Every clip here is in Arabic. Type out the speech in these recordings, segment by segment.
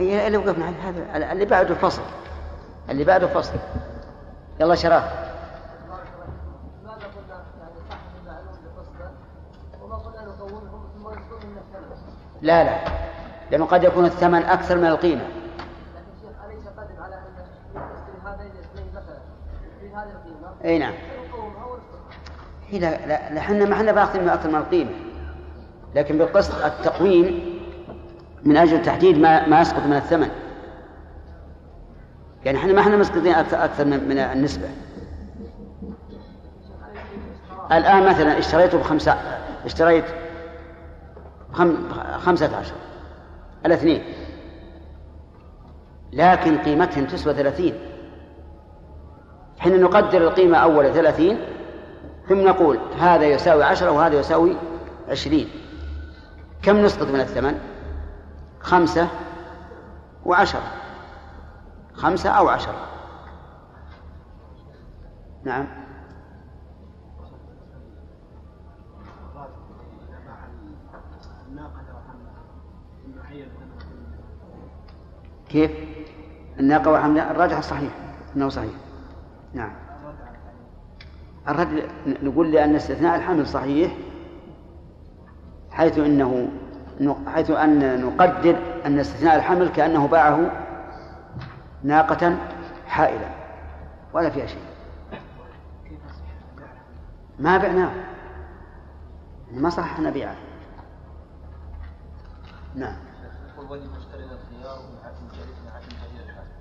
اللي وقفنا على هذا اللي بعده فصل اللي بعده فصل يلا شرف لا لا. لأنه قد يكون الثمن أكثر من القيمة. إي نعم. هي لا لا إحنا ما إحنا باخذين أكثر من القيمة. لكن بالقسط التقويم من أجل تحديد ما ما يسقط من الثمن. يعني إحنا ما إحنا مسقطين أكثر من, من النسبة. الآن مثلا اشتريته بخمسه اشتريت خمسة عشر الاثنين. لكن قيمتهم تسوى ثلاثين. حين نقدر القيمة أول ثلاثين ثم نقول هذا يساوي عشرة وهذا يساوي عشرين. كم نسقط من الثمن؟ خمسة وعشرة. خمسة أو عشرة. نعم. كيف؟ الناقة وحملها الراجح الصحيح أنه صحيح. نعم. الرد نقول لأن استثناء الحمل صحيح حيث أنه حيث أن نقدر أن استثناء الحمل كأنه باعه ناقة حائلة ولا فيها شيء. ما بعناه ما صح نبيعه. نعم. يقول مشتري الخيار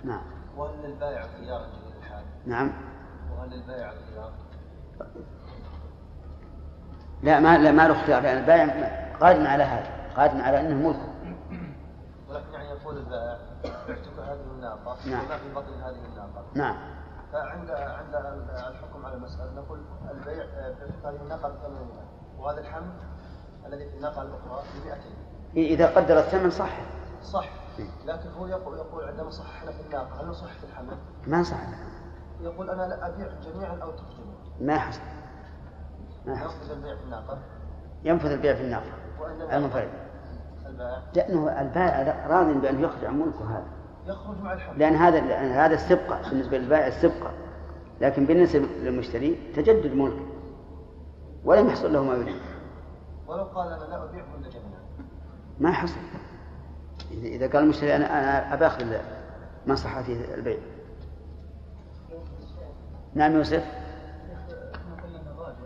نعم. وهل للبائع خيار جديد الحال؟ نعم. وهل للبائع خيار؟ لا ما لا ما له اختيار لأن البائع قادم على هذا. قادم على أنه ملكه ولكن يعني يقول البائع بعتك هذه الناقة نعم. وما في بطن هذه الناقة. نعم. فعند عند الحكم على المسألة نقول البيع بعتك هذه الناقة بثمانية وهذا الحمل الذي في الناقة الأخرى ب 200 إذا قدر الثمن صح. صح. لكن هو يقول يقول عندما صححنا في الناقة هل نصح في الحمل؟ ما صح. يقول أنا لا أبيع جميعا أو جميعا ما يحصل ما يحصل ينفذ البيع في الناقة. ينفذ البيع في الناقة. المنفرد البائع لأنه البائع راض بأن يخرج عن ملكه هذا. يخرج مع الحمل لأن هذا لأن هذا السبقة بالنسبة للبائع السبقة. لكن بالنسبة للمشتري تجدد ملك ولم يحصل له ما يريد. ولو قال أنا لا أبيع جميعا. ما حصل. إذا قال المشتري أنا أنا أبى آخذ ما صح فيه البيع. نعم يوسف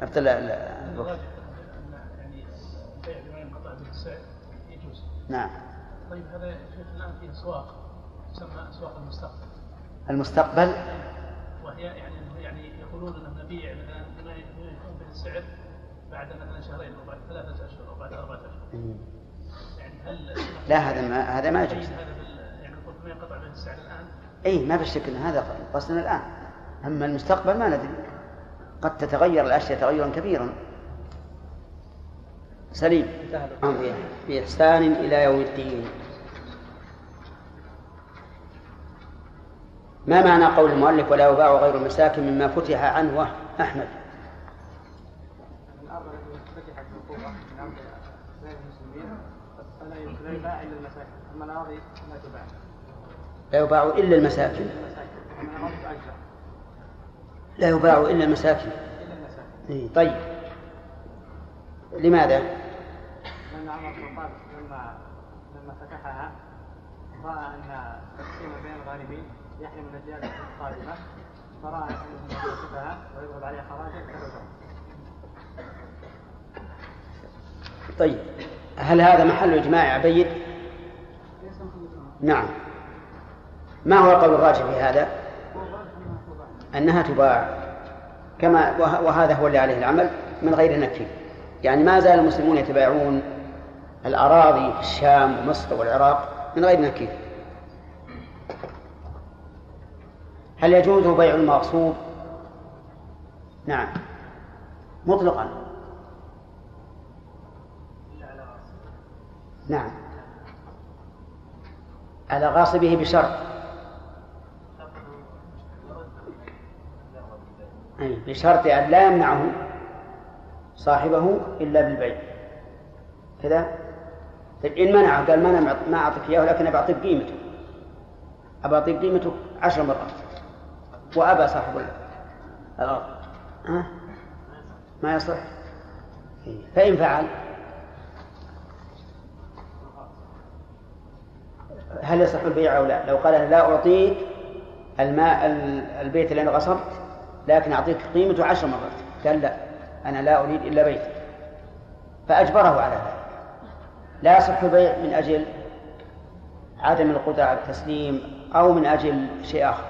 أبطل الوقت نعم. طيب هذا شيخ الآن في أسواق تسمى أسواق المستقبل. المستقبل؟ وهي يعني يعني يقولون أنه نبيع مثلا بما يكون به السعر بعد مثلا شهرين أو بعد ثلاثة أشهر أو بعد أربعة أشهر. لا هذا ما هذا ما يجوز. يعني ما ينقطع به السعر الآن؟ اي ما في شك إن هذا قصدنا الآن. أما المستقبل ما ندري. قد تتغير الأشياء تغيرا كبيرا. سليم. بإحسان إلى يوم الدين. ما معنى قول المؤلف ولا يباع غير المساكن مما فتح عنه أحمد؟ لا يباع إلا المساكن لا يباع إلا المساكن. لا يباع إلا المساكن. إلا المساكن. إيه طيب. لماذا؟ عمر بن الخطاب لما لما فتحها رأى أن تقسيم بين الغالبين يحرم النجار القادمة فرأى أنه يوقفها ويضرب عليها خراجا طيب هل هذا محل إجماع عبيد؟ نعم ما هو القول الراجح في هذا؟ أنها تباع كما وهذا هو اللي عليه العمل من غير نكير يعني ما زال المسلمون يتبايعون الأراضي في الشام ومصر والعراق من غير نكير. هل يجوز بيع المغصوب؟ نعم. مطلقا. نعم. على غاصبه بشرط. أي بشرط أن لا يمنعه صاحبه إلا بالبيع. كذا؟ طيب إن منعه قال ما أنا ما أعطيك إياه لكن بعطيك قيمته. أبى أعطيك قيمته عشر مرات. وأبى صاحب الأرض. ها؟ ما يصح. فإن فعل. هل يصح البيع أو لا؟ لو قال لا أعطيك الماء البيت اللي أنا غصبت لكن أعطيك قيمته عشر مرات. قال لا أنا لا أريد إلا بيتي. فأجبره على ذلك. لا يصح البيع من أجل عدم القدرة على التسليم أو من أجل شيء آخر.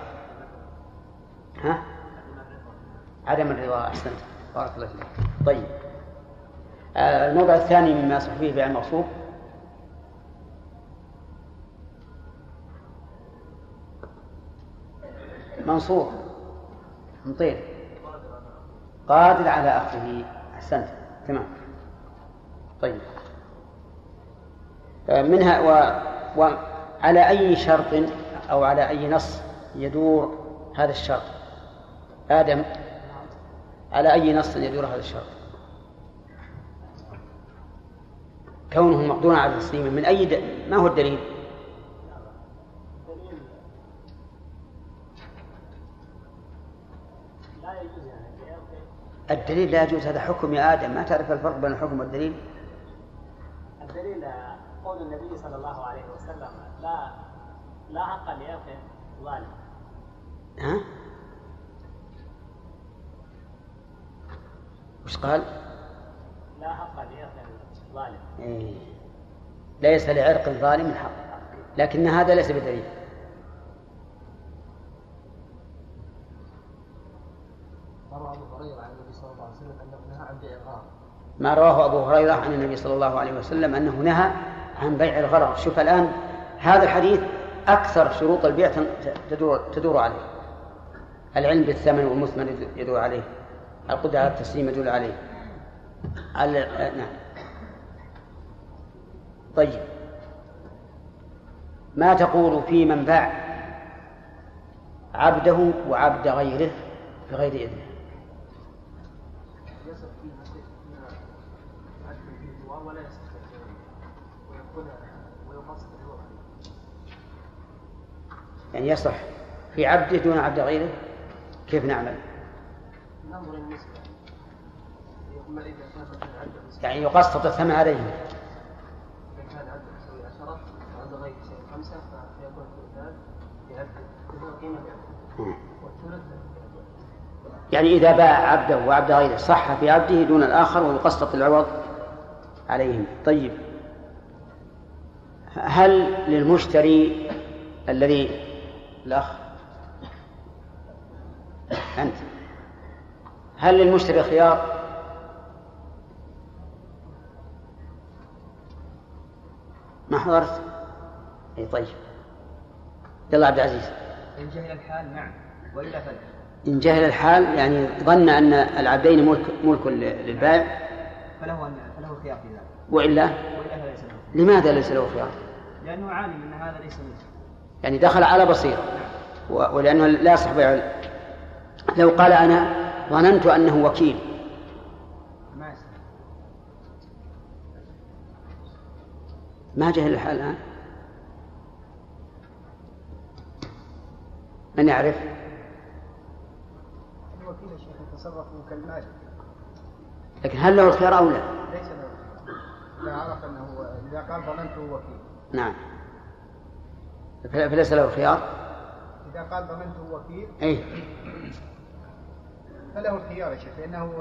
ها؟ عدم الرضا أحسنت. بارك الله فيك. طيب. آه، الموضع الثاني مما يصح فيه بيع المغصوب. منصور مطير. قادر على أخذه. أحسنت. تمام. طيب. منها و... وعلى أي شرط أو على أي نص يدور هذا الشرط؟ آدم على أي نص يدور هذا الشرط؟ كونه مقدورا على تسليمه من أي د... ما هو الدليل؟ الدليل لا يجوز هذا حكم يا آدم. ما تعرف الفرق بين الحكم والدليل؟ الدليل قول النبي صلى الله عليه وسلم لا لا حق لأخ ظالم ها؟ وش قال؟ لا حق لأخ ظالم إيه. ليس لعرق الظالم حق لكن هذا ليس بدليل روى أبو هريرة عن النبي صلى الله عليه وسلم أنه نهى عن بيع ما رواه أبو هريرة عن النبي صلى الله عليه وسلم أنه نهى عن بيع الغرر شوف الآن هذا الحديث أكثر شروط البيع تدور, تدور عليه. العلم بالثمن والمثمن يدور عليه. القدرة على التسليم يدل عليه. على نعم. طيب. ما تقول في من باع عبده وعبد غيره بغير إذنه؟ يعني يصح في عبده دون عبد غيره؟ كيف نعمل؟ يعني يقسط الثمن عليهم. إذا كان العبد يساوي 10 وعبد غيره يساوي 5 فيكون الثلثان لعبد بدون قيمة والثلث يعني إذا باع عبده وعبد غيره صح في عبده دون الآخر ويقسط العوض عليهم. طيب. هل للمشتري الذي الأخ. أنت. هل للمشتري خيار؟ ما حضرت؟ اي طيب. يلا عبد العزيز. إن جهل الحال نعم. وإلا فلا. إن جهل الحال يعني ظن أن العبدين ملك ملك للبائع فله أن فله الخيار في ذلك. وإلا؟ وإلا فليس له لماذا ليس له خيار؟ لأنه عالم أن هذا ليس منه يعني دخل على بصيرة ولأنه لا يصح بيع لو قال أنا ظننت أنه وكيل. ما جهل الحال الآن؟ من يعرف؟ الوكيل يتصرف كالمالك لكن هل له الخيار أو لا؟ ليس له إذا عرف أنه إذا قال ضمنته وكيل. نعم. فليس له خيار. إذا قال ضمنته وكيل أي فله الخيار يا شيخ لأنه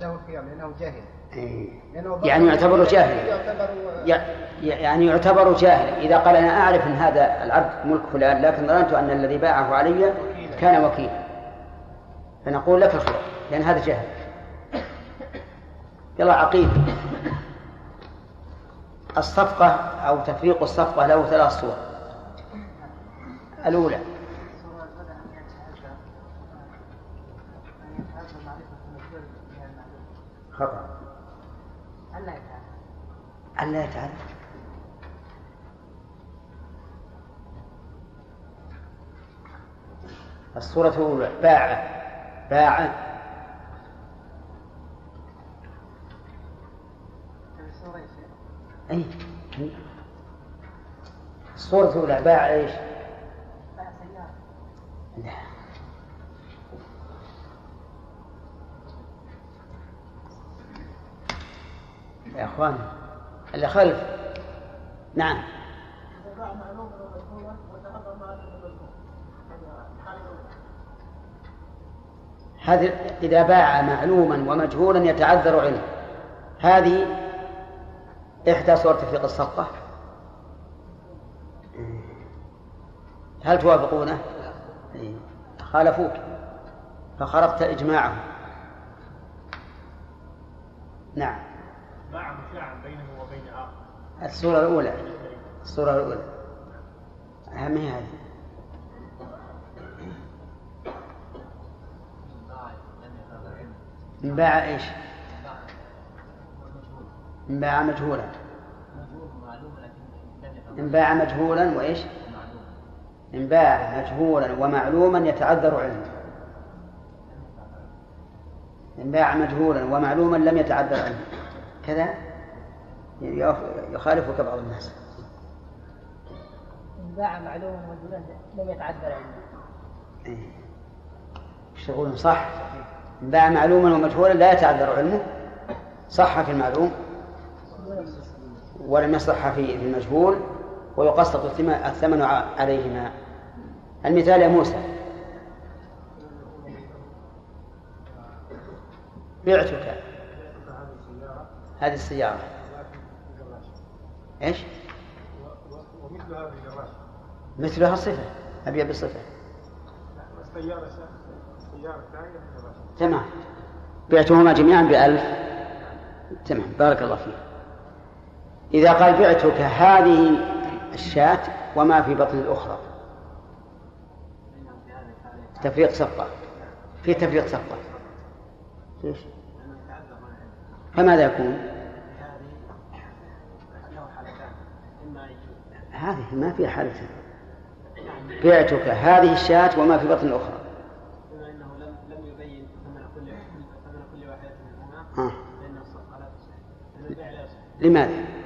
له الخيار لأنه جاهل. أي. لأنه يعني يعتبر جاهل. يعتبر يع- يعني يعتبر جاهل. إذا قال أنا أعرف أن هذا العبد ملك فلان لكن ظننت أن الذي باعه علي كان وكيلا. فنقول لك الخيار لأن هذا جاهل. يلا عقيد الصفقة أو تفريق الصفقة له ثلاث صور. الأولى. خطأ. ألا يفعل ألا يتعرف. الصورة الأولى. باع باع أي. الصورة الأولى. باع إيش؟ يا أخوان اللي خلف. نعم. هذه إذا باع معلوما ومجهولا يتعذر علمه هذه إحدى صور تفريق الصفقة. هل توافقونه؟ خالفوك فخرقت إجماعهم. نعم. باع مشاعا بينه وبين آخر. الصورة الأولى. الصورة الأولى. أهم هي هذه. انباع إيش؟ انباع مجهولا. انباع مجهولا وإيش؟ انباع مجهولا ومعلوما يتعذر علمه انباع مجهولا ومعلوما لم يتعذر علمه كذا؟ يخالفك بعض الناس. انباع معلوما ومجهولا لم يتعذر علمه إيه. يشتغلون صح. باع معلوما ومجهولا لا يتعذر علمه صح في المعلوم. ولم يصح في المجهول. ويقسط الثمن عليهما. المثال يا موسى. بعتك. هذه السيارة. إيش؟ مثلها صفة. أبيع بصفة تمام. بعتهما جميعا بألف. تمام. بارك الله فيك. إذا قال بعتك هذه الشاة وما في بطن الأخرى تفريق صفقة في تفريق صفقة ليش؟ فماذا يكون؟ هذه ما فيها حالتين بعتك هذه الشاة وما في بطن الأخرى ها. لماذا؟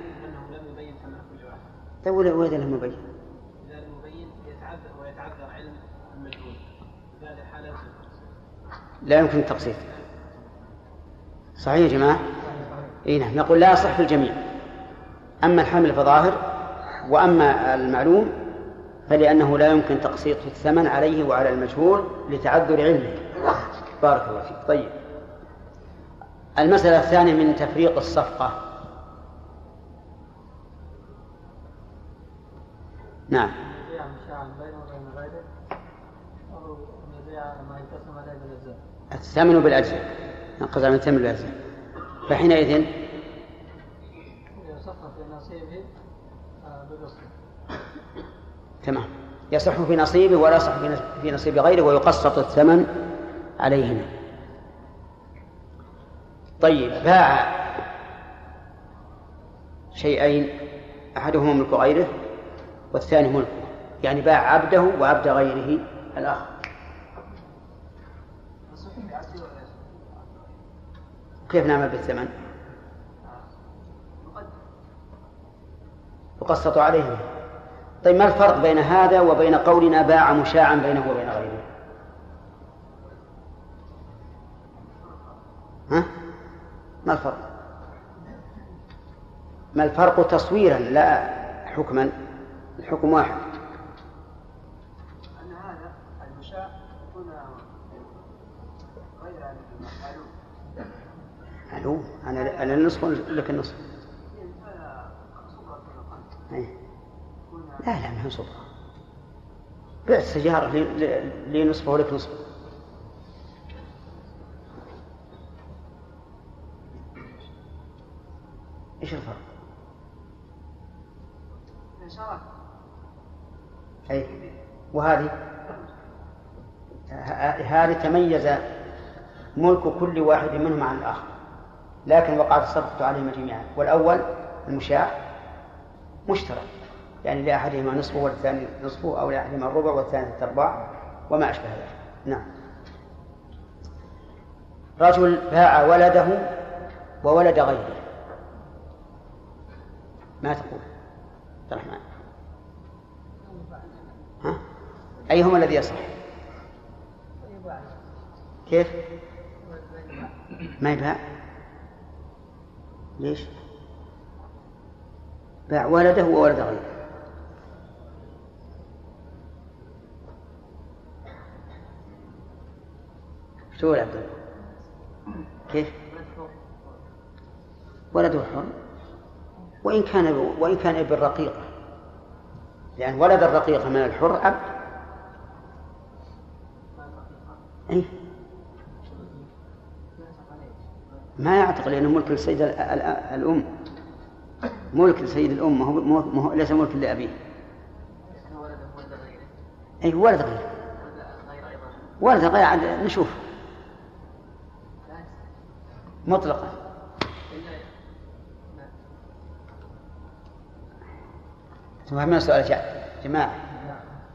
طيب لم يبين؟ إذا لم يبين يتعذر ويتعذر علم المجهول. في هذه الحالة لا يمكن التقسيط. صحيح يا جماعة؟ إي نعم نقول لا يصح في الجميع. أما الحامل فظاهر وأما المعلوم فلأنه لا يمكن تقسيط الثمن عليه وعلى المجهول لتعذر علمه. بارك الله فيك. طيب. المسألة الثانية من تفريق الصفقة نعم. الثمن بالأجزاء. نقص عن الثمن بالأجزاء. فحينئذ يصح في نصيبه تمام. يصح في نصيبه ولا يصح في نصيب غيره ويقسط الثمن عليهما طيب باع شيئين أحدهما ملك غيره والثاني ملكه يعني باع عبده وعبد غيره الآخر كيف نعمل بالثمن؟ يقسط عليهم طيب ما الفرق بين هذا وبين قولنا باع مشاعا بينه وبين غيره؟ ها؟ ما الفرق ما الفرق تصويرا لا حكما الحكم واحد. أن هذا المشاء يكون غير معلوم؟ أنا أنا النصف لك النصف. إيه. لا لا ما هي صفرة بعت سيارة لي نصفه ولك نصفه إيش الفرق؟ أي وهذه هذه تميز ملك كل واحد منهم عن الآخر. لكن وقعت الصفقة عليهما جميعا. والأول المشاع مشترك. يعني لأحدهما نصفه والثاني نصفه أو لأحدهما الربع والثاني الأرباع وما أشبه ذلك. نعم. رجل باع ولده وولد غيره. ما تقول؟ عبد الرحمن ها؟ أيهما الذي يصح؟ كيف؟ ما يباع ليش؟ باع ولده وولد غيره شو عبد؟ كيف؟ ولده حر وإن كان وإن كان ابن رقيقة لأن ولد الرقيقة من الحر عبد أي ما يعتق لأنه ملك لسيد الأم. ملك لسيد الأم ما هو ليس ملك لأبيه. أي ولد غير ولد غير عاد نشوف. مطلقا. تفهمون السؤال يا جماعة.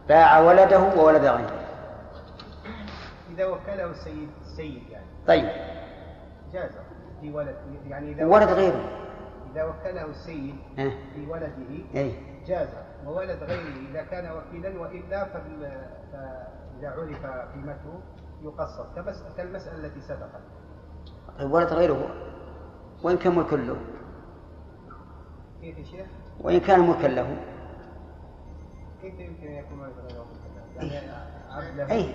باع ولده وولد غيره. إذا وكله السيد السيد يعني. طيب. جاز في ولد يعني إذا ولد غيره. إذا وكله السيد إيه. في ولده أي جاز وولد غيره إذا كان وكيلا وإلا فإذا عرف قيمته كمس- كالمسألة التي سبقت. طيب ولد غيره. وإن كان ملك له. كيف يا شيخ؟ وإن كان ملكا له. كيف يمكن أن يكون ولد غيره؟ يعني عبد له. أي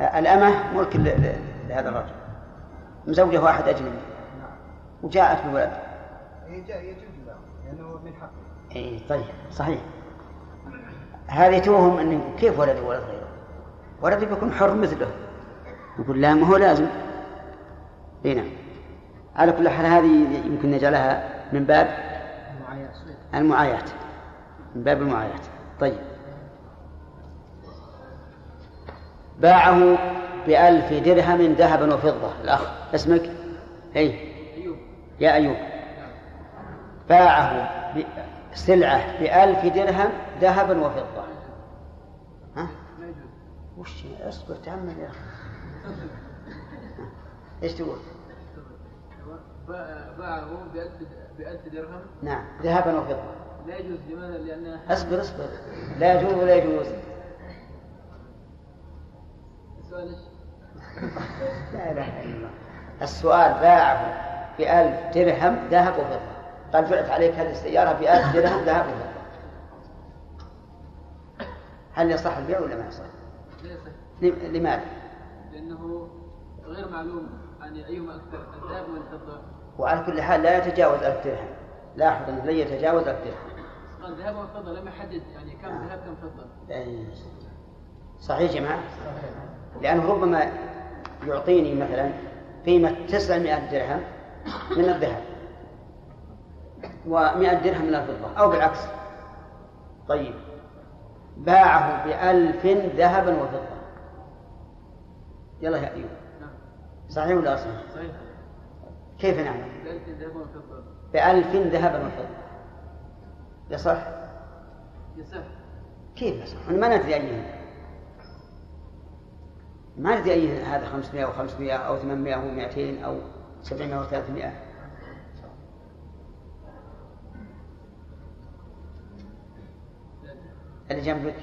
الأمة ملك لهذا الرجل. مزوجة واحد أجنبي وجاءت بولد يج- يجوز له لأنه من حقه. إي طيب صحيح. هذه توهم إنه كيف ولده ولد غيره؟ ولده بيكون حر مثله. يقول لا ما هو لازم. إي نعم. على كل حال هذه يمكن نجعلها من باب المعاياة من باب المعاياة طيب. باعه بألف درهم ذهبا وفضة. الأخ اسمك؟ أي أيوب يا أيوب. باعه سلعة بألف درهم ذهبا وفضة. ها؟ وش اصبر تأمل يا أخي؟ إيش تقول؟ باع- باعه بألف بألف درهم؟ نعم ذهبا وفضة. لا يجوز لماذا؟ لأن اصبر اصبر. لا يجوز ولا يجوز؟ لا إله إلا الله. السؤال باعه بألف درهم ذهب وفضة. قال بعت عليك هذه السيارة بألف درهم ذهب وفضة. هل يصح البيع ولا ما يصح؟ لماذا؟ لأنه غير معلوم. يعني أيهما أكثر الذهب ولا الفضة؟ وعلى كل حال لا يتجاوز ألف درهم. لاحظ أنه لا يتجاوز ألف درهم. قال ذهب وفضة لم يحدد. يعني كم ذهب كم فضة؟ أي. صحيح يا جماعة؟ لأنه ربما يعطيني مثلا قيمة 900 درهم من الذهب و100 درهم من الفضة أو بالعكس. طيب. باعه بألف ذهبا وفضة. يلا يا أيوب. صحيح ولا صحيح؟ صحيح. كيف نعمل؟ بألف ذهب وفضة. بألف ذهبا وفضة. يصح؟ يصح. كيف يصح؟ أنا ما ندري أيهم ما ندري أي هذا 500 أو 500 أو 800 أو 200 أو 700 أو 300 اللي جنبك.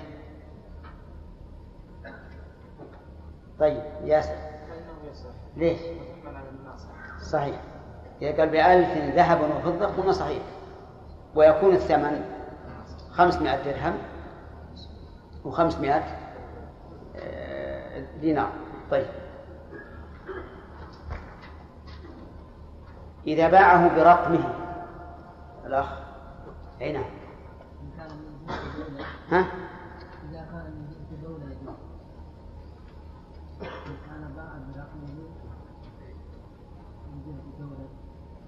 طيب ياسر. ليش؟ صحيح. إذا قال بألف ذهبا وفضة قلنا صحيح. ويكون الثمن خمسمائة درهم وخمسمائة آه، دينار. طيب. إذا باعه برقمه. الأخ. أي نعم ها؟ إذا كان من جهة الدولة إن كان باع برقمه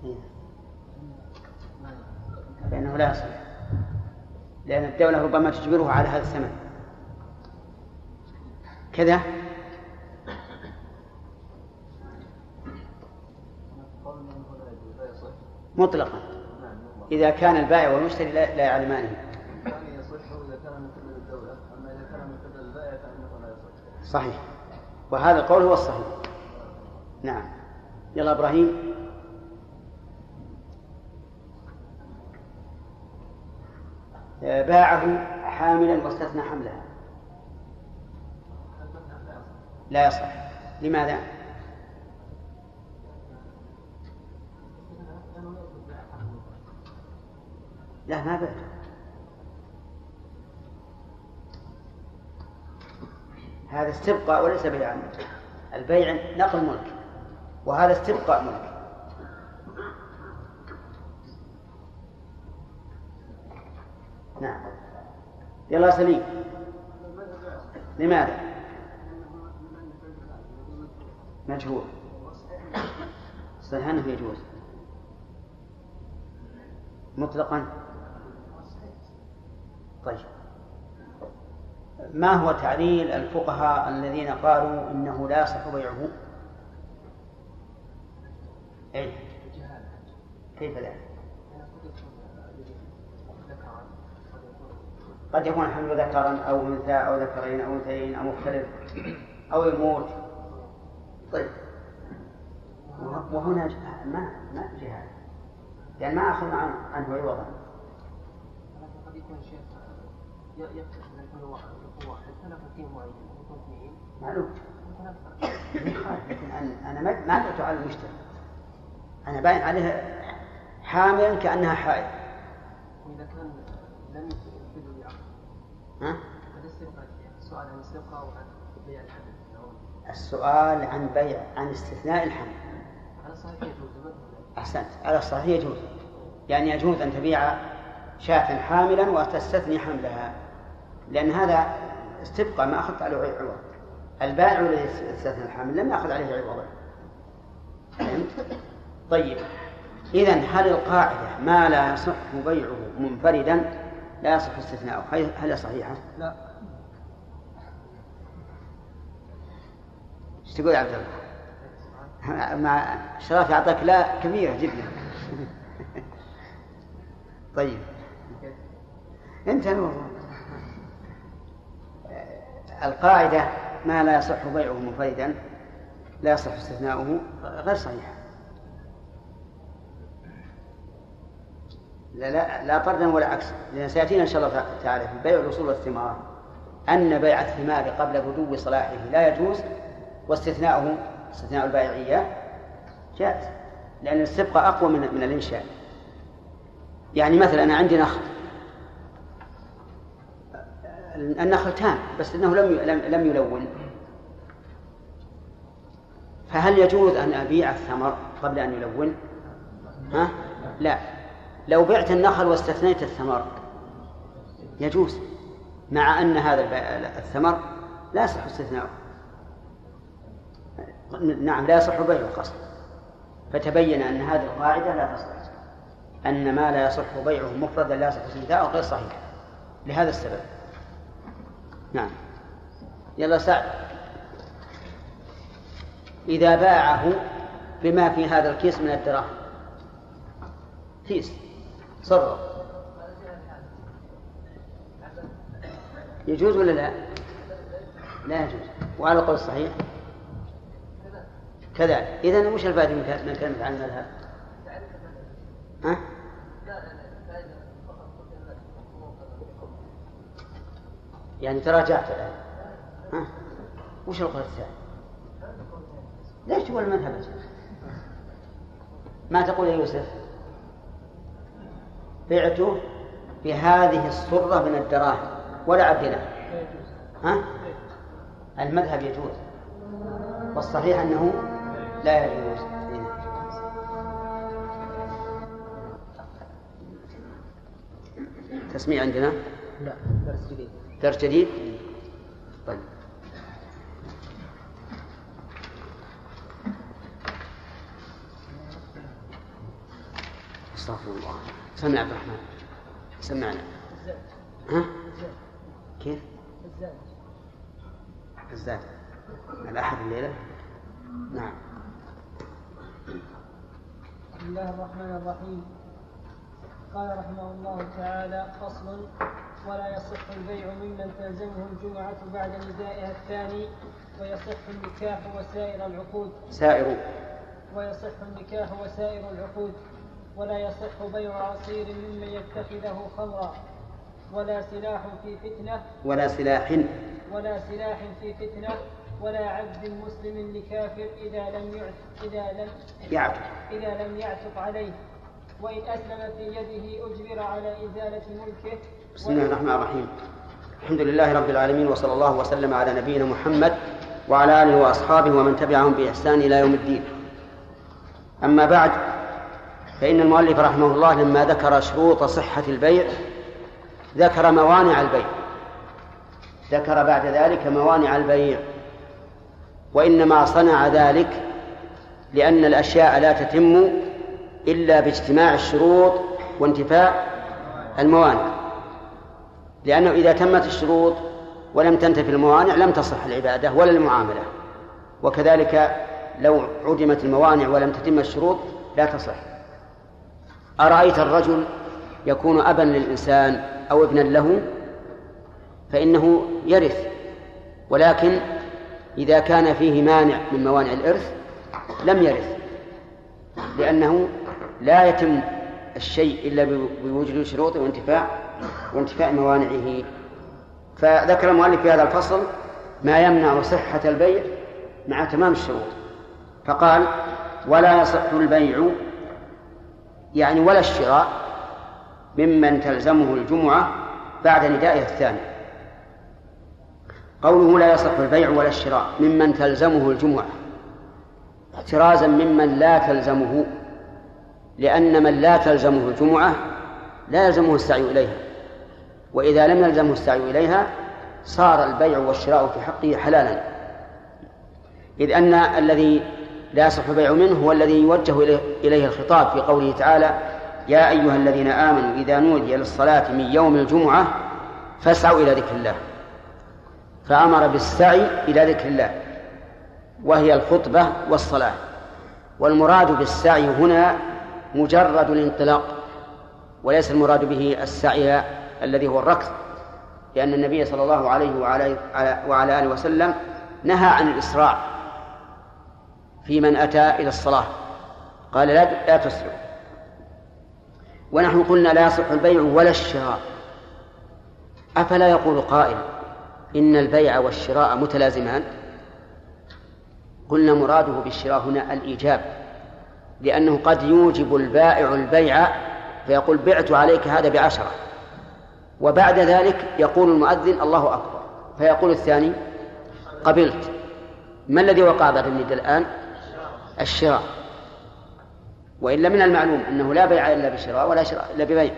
إيه. لا يصح لأن الدولة ربما تجبره على هذا الثمن. كذا قول انه لا يجوز لا يصح مطلقا. إذا كان البائع والمشتري لا يعلمانه صحيح. وهذا القول هو الصحيح. نعم. يلا إبراهيم. آه، باعه حاملا واستثنى حملها لا يصح. لماذا؟ لا ما بعت هذا استبقاء وليس بيعا البيع نقل ملك وهذا استبقاء ملك. نعم. يلا سليم. لماذا؟ مجهول. صحيح أنه يجوز. مطلقا؟ طيب. ما هو تعليل الفقهاء الذين قالوا إنه لا يصح بيعه؟ اي كيف لا؟ قد يكون الحمل ذكرا أو أنثى أو ذكرين أو أنثيين أو مختلف أو يموت. طيب. وهنا ما ما جهاد. يعني ما أخذ عنه عوضا. قد يكون شيخ معين اثنين معلوم لكن أنا ما بعت على المشتري أنا باين عليها حاملا كانها حائض واذا كان لم ها؟ السؤال عن بيع السؤال عن بيع عن استثناء الحمل. على الصحيح يجوز أحسنت. على الصحيح يجوز. يعني يجوز أن تبيع شاة حاملا وتستثني حملها. لأن هذا استبقى ما أخذت عليه عوض. البائع الذي استثنى الحامل لم يأخذ عليه عوضا فهمت؟ طيب. إذا هل القاعدة ما لا يصح بيعه منفردا لا يصح استثناؤه؟ هل صحيحة؟ لا. إيش تقول يا عبد الله؟ مع شرف أعطاك لا كبيرة جدا. طيب. انت الموضوع القاعدة ما لا يصح بيعه منفردا لا يصح استثناؤه غير صحيحة لا لا لا طردا ولا عكسا. لأن سيأتينا إن شاء الله تعالى في بيع الأصول والثمار أن بيع الثمار قبل بدو صلاحه لا يجوز واستثناؤه استثناء البائعية جائز. لأن السبقة أقوى من من الإنشاء. يعني مثلا أنا عندي نخل. النخل تام بس إنه لم لم يلون. فهل يجوز أن أبيع الثمر قبل أن يلون؟ ها؟ لا. لو بعت النخل واستثنيت الثمر يجوز. مع أن هذا الثمر لا يصح استثناؤه. نعم لا يصح بيعه قصد فتبين أن هذه القاعدة لا تصح. أن ما لا يصح بيعه مفردا لا يصح استثناءه غير صحيح. لهذا السبب. نعم. يلا سعد. إذا باعه بما في هذا الكيس من الدراهم. كيس. صرف. يجوز ولا لا؟ لا يجوز. وعلى القول الصحيح؟ كذلك. إذا وش الفائدة من كلمة عن المذهب؟ ها؟ يعني تراجعت الآن ها؟ وش القول الثاني؟ ليش تقول المذهب يا شيخ؟ ما تقول يا يوسف؟ بعته بهذه الصرة من الدراهم ولا عبدنا ها؟ المذهب يجوز والصحيح أنه لا يجوز تسميع عندنا؟ لا درس جديد درس جديد؟ طيب. استغفر الله. سمع عبد الرحمن. سمعنا. ها؟ كيف؟ الزاد. الزاد الأحد الليلة؟ نعم. بسم الله الرحمن الرحيم. قال رحمه الله تعالى فصل ولا يصح البيع ممن تلزمه الجمعة بعد ندائها الثاني ويصح النكاح وسائر العقود. سائر. ويصح النكاح وسائر العقود. ولا يصح بيع عصير ممن يتخذه خمرا. ولا سلاح في فتنة. ولا سلاح. ولا سلاح في فتنة. ولا عبد مسلم لكافر إذا لم يعتق إذا لم يعتق. إذا لم يعتق عليه. وإن أسلم في يده أجبر على إزالة ملكه. بسم الله الرحمن الرحيم. الحمد لله رب العالمين وصلى الله وسلم على نبينا محمد وعلى آله وأصحابه ومن تبعهم بإحسان إلى يوم الدين. أما بعد فإن المؤلف رحمه الله لما ذكر شروط صحة البيع ذكر موانع البيع. ذكر بعد ذلك موانع البيع. وإنما صنع ذلك لأن الأشياء لا تتم إلا باجتماع الشروط وانتفاء الموانع. لأنه إذا تمت الشروط ولم تنتفي الموانع لم تصح العبادة ولا المعاملة. وكذلك لو عدمت الموانع ولم تتم الشروط لا تصح. أرأيت الرجل يكون أبا للإنسان أو ابنا له؟ فإنه يرث. ولكن إذا كان فيه مانع من موانع الإرث لم يرث لأنه لا يتم الشيء إلا بوجود شروطه وانتفاع وانتفاء موانعه. فذكر المؤلف في هذا الفصل ما يمنع صحة البيع مع تمام الشروط. فقال ولا يصح البيع يعني ولا الشراء ممن تلزمه الجمعة بعد ندائه الثاني. قوله لا يصح البيع ولا الشراء ممن تلزمه الجمعة. احترازا ممن لا تلزمه. لأن من لا تلزمه الجمعة لا يلزمه السعي إليها. وإذا لم يلزمه السعي إليها صار البيع والشراء في حقه حلالا. إذ أن الذي لا يصح البيع منه هو الذي يوجه إليه الخطاب في قوله تعالى يا أيها الذين آمنوا إذا نودي للصلاة من يوم الجمعة فاسعوا إلى ذكر الله. فأمر بالسعي إلى ذكر الله وهي الخطبة والصلاة. والمراد بالسعي هنا مجرد الانطلاق وليس المراد به السعي الذي هو الركض لأن النبي صلى الله عليه وعلى, وعلى آله وسلم نهى عن الإسراع في من أتى إلى الصلاة. قال لا لا تسرع ونحن قلنا لا يصح البيع ولا الشراء. أفلا يقول قائل إن البيع والشراء متلازمان؟ قلنا مراده بالشراء هنا الإيجاب. لأنه قد يوجب البائع البيع فيقول بعت عليك هذا بعشرة. وبعد ذلك يقول المؤذن الله أكبر. فيقول الثاني قبلت. ما الذي وقع بعد النداء الآن؟ الشراء. وإلا من المعلوم أنه لا بيع إلا بشراء ولا شراء إلا ببيع.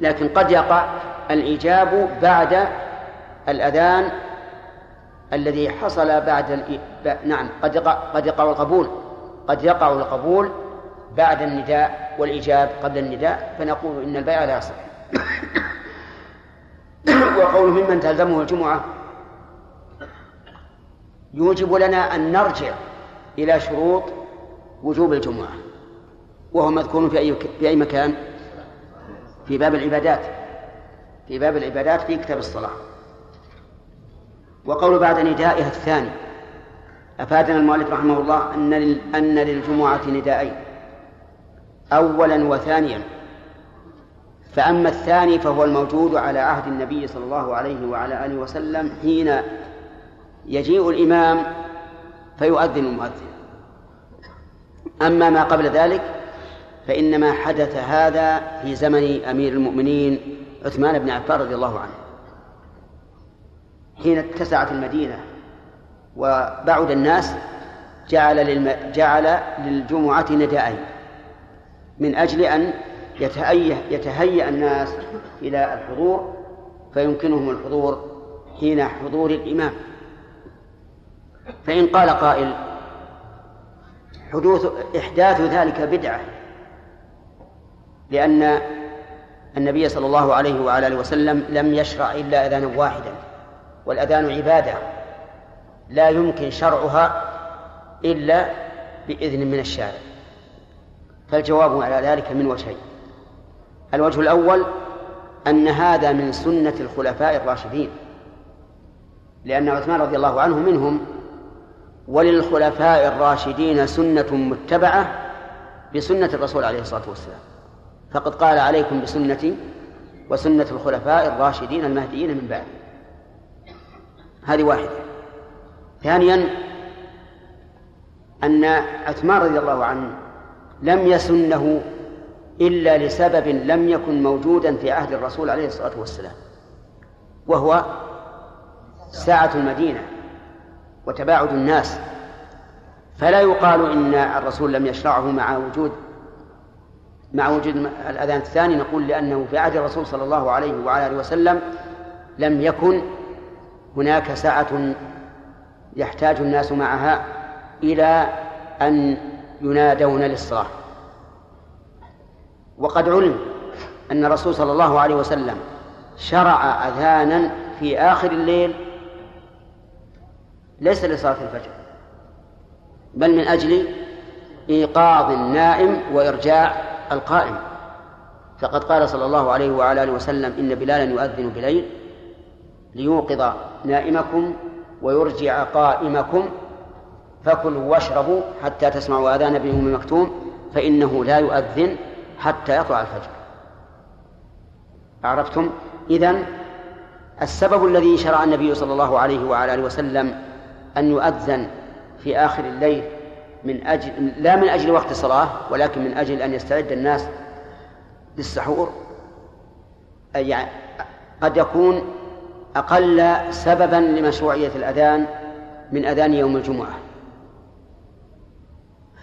لكن قد يقع الإيجاب بعد الأذان الذي حصل بعد الإ... نعم قد يقع قد يقع القبول. قد يقع القبول بعد النداء والإيجاب قبل النداء فنقول إن البيع لا يصح وقول ممن تلزمه الجمعة يوجب لنا أن نرجع إلى شروط وجوب الجمعة وهو مذكور في أي في أي مكان؟ في باب العبادات في باب العبادات في كتاب الصلاة وقول بعد ندائها الثاني أفادنا المؤلف رحمه الله أن أن للجمعة ندائين. أولا وثانيا. فأما الثاني فهو الموجود على عهد النبي صلى الله عليه وعلى آله وسلم حين يجيء الإمام فيؤذن المؤذن. أما ما قبل ذلك فإنما حدث هذا في زمن أمير المؤمنين عثمان بن عفان رضي الله عنه. حين اتسعت المدينة وبعد الناس جعل للم... جعل للجمعة نداءين من أجل أن يتهيأ يتهيأ الناس إلى الحضور فيمكنهم الحضور حين حضور الإمام. فإن قال قائل حدوث إحداث ذلك بدعة لأن النبي صلى الله عليه وعلى آله وسلم لم يشرع إلا أذانا واحدا والأذان عبادة. لا يمكن شرعها إلا بإذن من الشارع. فالجواب على ذلك من وجهين. الوجه الأول أن هذا من سنة الخلفاء الراشدين لأن عثمان رضي الله عنه منهم وللخلفاء الراشدين سنة متبعة بسنة الرسول عليه الصلاة والسلام. فقد قال عليكم بسنتي وسنة الخلفاء الراشدين المهديين من بعد هذه واحدة. ثانيا أن عثمان رضي الله عنه لم يسنه إلا لسبب لم يكن موجودا في عهد الرسول عليه الصلاة والسلام وهو ساعة المدينة وتباعد الناس. فلا يقال إن الرسول لم يشرعه مع وجود مع وجود الأذان الثاني. نقول لأنه في عهد الرسول صلى الله عليه وعلى آله وسلم لم يكن هناك ساعة يحتاج الناس معها إلى أن ينادون للصلاة. وقد علم أن الرسول صلى الله عليه وسلم شرع أذانا في آخر الليل ليس لصلاة الفجر بل من أجل إيقاظ النائم وإرجاع القائم. فقد قال صلى الله عليه وعلى آله وسلم إن بلالا يؤذن بليل ليوقظ نائمكم ويرجع قائمكم فكلوا واشربوا حتى تسمعوا آذان ابن أم مكتوم فإنه لا يؤذن حتى يطلع الفجر. عرفتم؟ إذن السبب الذي شرع النبي صلى الله عليه وعلى آله وسلم أن يؤذن في آخر الليل من أجل لا من أجل وقت الصلاة ولكن من أجل أن يستعد الناس للسحور يعني قد يكون أقل سببا لمشروعية الأذان من أذان يوم الجمعة.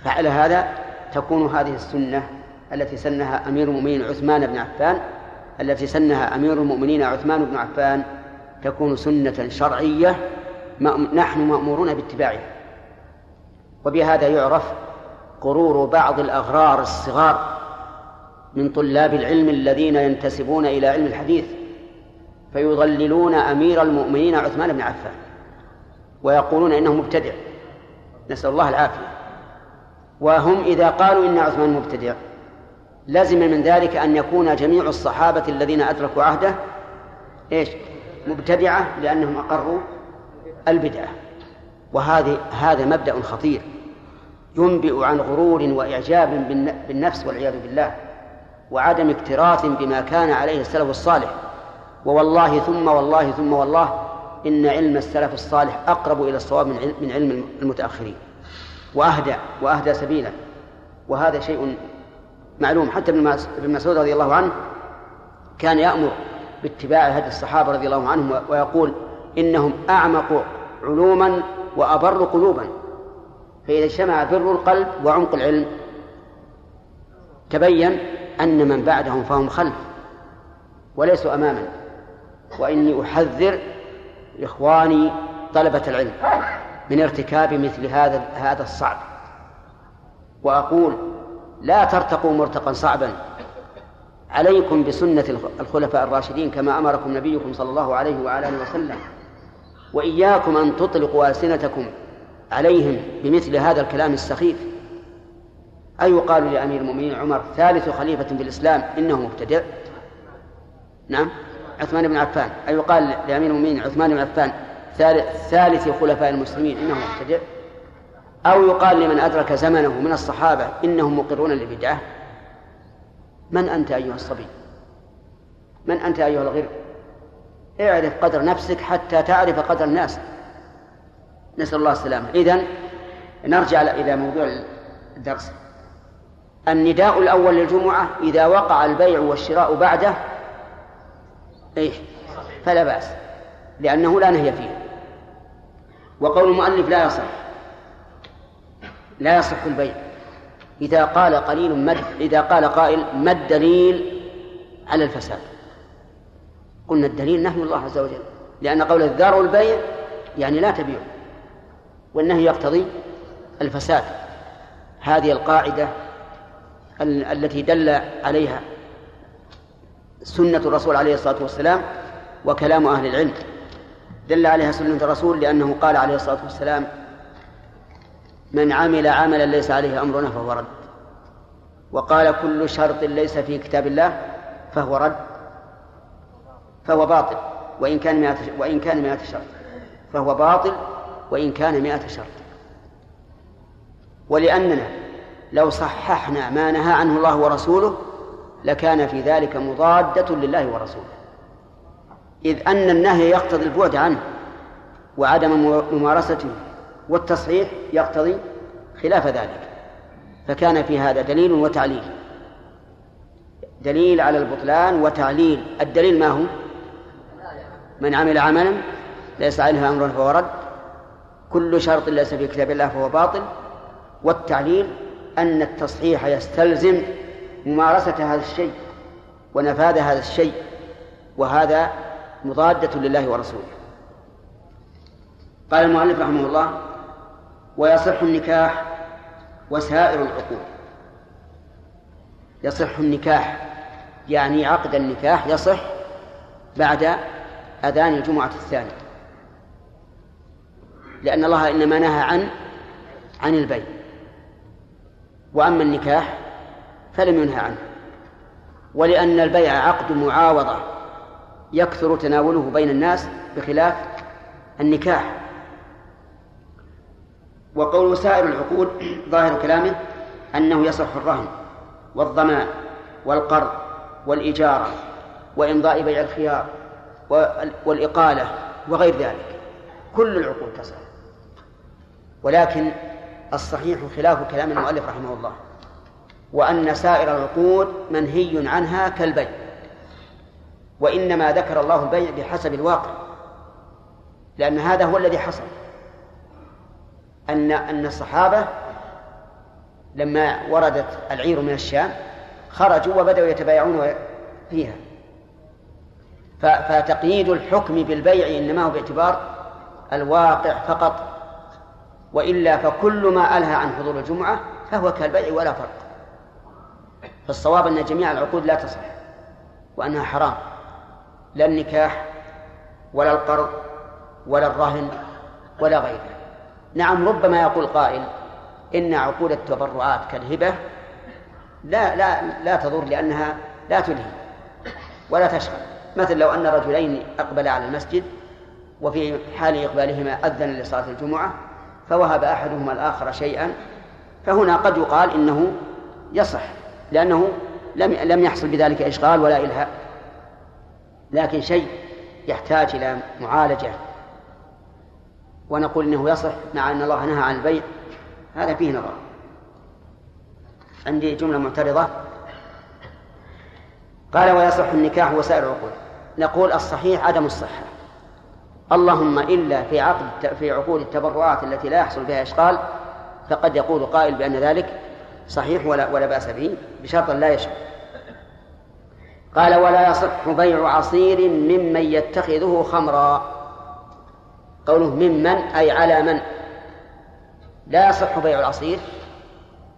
فعلى هذا تكون هذه السنة التي سنها أمير المؤمنين عثمان بن عفان التي سنها أمير المؤمنين عثمان بن عفان تكون سنة شرعية نحن مأمورون باتباعها وبهذا يعرف غرور بعض الأغرار الصغار من طلاب العلم الذين ينتسبون إلى علم الحديث. فيضللون أمير المؤمنين عثمان بن عفان ويقولون إنه مبتدع. نسأل الله العافية. وهم إذا قالوا إن عثمان مبتدع لزم من ذلك أن يكون جميع الصحابة الذين أدركوا عهده إيش؟ مبتدعة لأنهم أقروا البدعة. وهذه هذا مبدأ خطير. ينبئ عن غرور وإعجاب بالنفس والعياذ بالله وعدم اكتراث بما كان عليه السلف الصالح. ووالله ثم والله ثم والله إن علم السلف الصالح أقرب إلى الصواب من علم المتأخرين. وأهدى وأهدى سبيلا وهذا شيء معلوم. حتى ابن مسعود رضي الله عنه كان يأمر باتباع هدي الصحابة رضي الله عنهم ويقول إنهم أعمق علوما وأبر قلوبا. فإذا اجتمع بر القلب وعمق العلم تبين أن من بعدهم فهم خلف وليسوا أماما. وإني أحذر إخواني طلبة العلم من ارتكاب مثل هذا هذا الصعب. وأقول لا ترتقوا مرتقا صعبا. عليكم بسنة الخلفاء الراشدين كما أمركم نبيكم صلى الله عليه وعلى آله وسلم. وإياكم أن تطلقوا ألسنتكم عليهم بمثل هذا الكلام السخيف. أيقال لأمير المؤمنين عمر ثالث خليفة في الإسلام إنه مبتدع؟ نعم. عثمان بن عفان. أيقال لأمير المؤمنين عثمان بن عفان ثالث خلفاء المسلمين إنه مبتدع أو يقال لمن أدرك زمنه من الصحابة إنهم مقرون للبدعة. من أنت أيها الصبي؟ من أنت أيها الغر اعرف قدر نفسك حتى تعرف قدر الناس. نسأل الله السلامة. إذن نرجع إلى موضوع الدرس. النداء الأول للجمعة إذا وقع البيع والشراء بعده إيش فلا بأس لأنه لا نهي فيه. وقول المؤلف لا يصح. لا يصح البيع. إذا قال قليل مد إذا قال قائل ما الدليل على الفساد؟ قلنا الدليل نهي الله عز وجل لأن قول الذار البيع يعني لا تبيع والنهي يقتضي الفساد. هذه القاعدة التي دل عليها سنة الرسول عليه الصلاة والسلام وكلام أهل العلم. دل عليها سنة الرسول لأنه قال عليه الصلاة والسلام من عمل عملا ليس عليه أمرنا فهو رد. وقال كل شرط ليس في كتاب الله فهو رد فهو باطل وإن كان مئة وإن كان مئة شرط فهو باطل وإن كان مئة شرط. ولأننا لو صححنا ما نهى عنه الله ورسوله لكان في ذلك مضادة لله ورسوله. إذ أن النهي يقتضي البعد عنه وعدم ممارسته والتصحيح يقتضي خلاف ذلك. فكان في هذا دليل وتعليل. دليل على البطلان وتعليل. الدليل ما هو؟ من عمل عملا ليس عليه أمر فهو رد. كل شرط ليس في كتاب الله فهو باطل. والتعليل أن التصحيح يستلزم ممارسة هذا الشيء ونفاذ هذا الشيء وهذا مضادة لله ورسوله. قال المؤلف رحمه الله ويصح النكاح وسائر العقود. يصح النكاح يعني عقد النكاح يصح بعد أذان الجمعة الثانية. لأن الله إنما نهى عن عن البيع. وأما النكاح فلم ينهى عنه. ولأن البيع عقد معاوضة يكثر تناوله بين الناس بخلاف النكاح. وقول سائر العقود ظاهر كلامه أنه يصح الرهن والضمان والقرض والإجارة وإمضاء بيع الخيار والإقالة وغير ذلك. كل العقود تصح. ولكن الصحيح خلاف كلام المؤلف رحمه الله. وأن سائر العقود منهي عنها كالبيع وإنما ذكر الله البيع بحسب الواقع لأن هذا هو الذي حصل. أن أن الصحابة لما وردت العير من الشام خرجوا وبدأوا يتبايعون فيها. فتقييد الحكم بالبيع إنما هو باعتبار الواقع فقط وإلا فكل ما ألهى عن حضور الجمعة فهو كالبيع ولا فرق. فالصواب أن جميع العقود لا تصح وأنها حرام لا النكاح ولا القرض ولا الرهن ولا غيره. نعم ربما يقول قائل إن عقود التبرعات كالهبة لا لا لا تضر لأنها لا تلهي ولا تشغل. مثل لو أن رجلين أقبلا على المسجد وفي حال إقبالهما أذن لصلاة الجمعة فوهب أحدهما الآخر شيئا فهنا قد يقال إنه يصح. لأنه لم لم يحصل بذلك إشغال ولا إلهاء. لكن شيء يحتاج إلى معالجة. ونقول إنه يصح مع أن الله نهى عن البيع. هذا فيه نظر. عندي جملة معترضة. قال ويصح النكاح وسائر العقود. نقول الصحيح عدم الصحة. اللهم إلا في عقد في عقود التبرعات التي لا يحصل بها إشغال فقد يقول قائل بأن ذلك صحيح ولا ولا بأس به بشرط لا يشغل قال ولا يصح بيع عصير ممن يتخذه خمرا. قوله ممن أي على من؟ لا يصح بيع العصير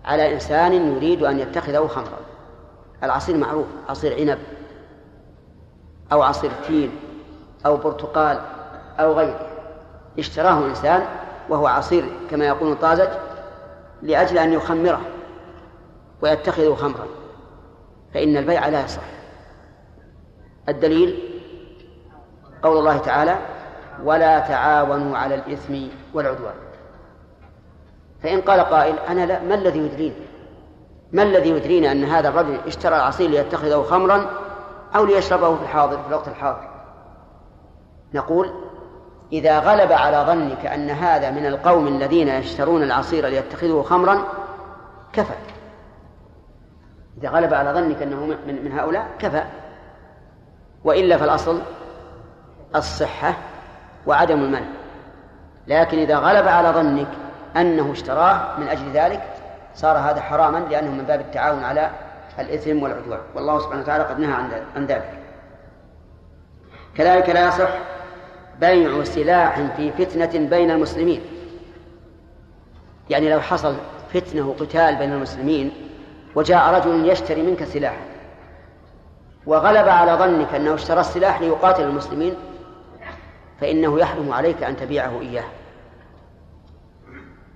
على إنسان يريد أن يتخذه خمرا. العصير معروف عصير عنب أو عصير تين أو برتقال أو غيره. اشتراه إنسان وهو عصير كما يقول طازج لأجل أن يخمره. ويتخذه خمرا. فإن البيع لا يصح. الدليل قول الله تعالى ولا تعاونوا على الإثم والعدوان فإن قال قائل أنا لا ما الذي يدريني؟ ما الذي يدرينا أن هذا الرجل اشترى العصير ليتخذه خمرا أو ليشربه في الحاضر في الوقت الحاضر؟ نقول إذا غلب على ظنك أن هذا من القوم الذين يشترون العصير ليتخذه خمرا كفى إذا غلب على ظنك أنه من, من هؤلاء كفى. وإلا فالأصل الصحة وعدم المنع. لكن إذا غلب على ظنك أنه اشتراه من أجل ذلك صار هذا حراما لأنه من باب التعاون على الإثم والعدوان. والله سبحانه وتعالى قد نهى عن ذلك. كذلك لا يصح بيع سلاح في فتنة بين المسلمين. يعني لو حصل فتنة وقتال بين المسلمين وجاء رجل يشتري منك سلاحا وغلب على ظنك أنه اشترى السلاح ليقاتل المسلمين فإنه يحرم عليك أن تبيعه إياه.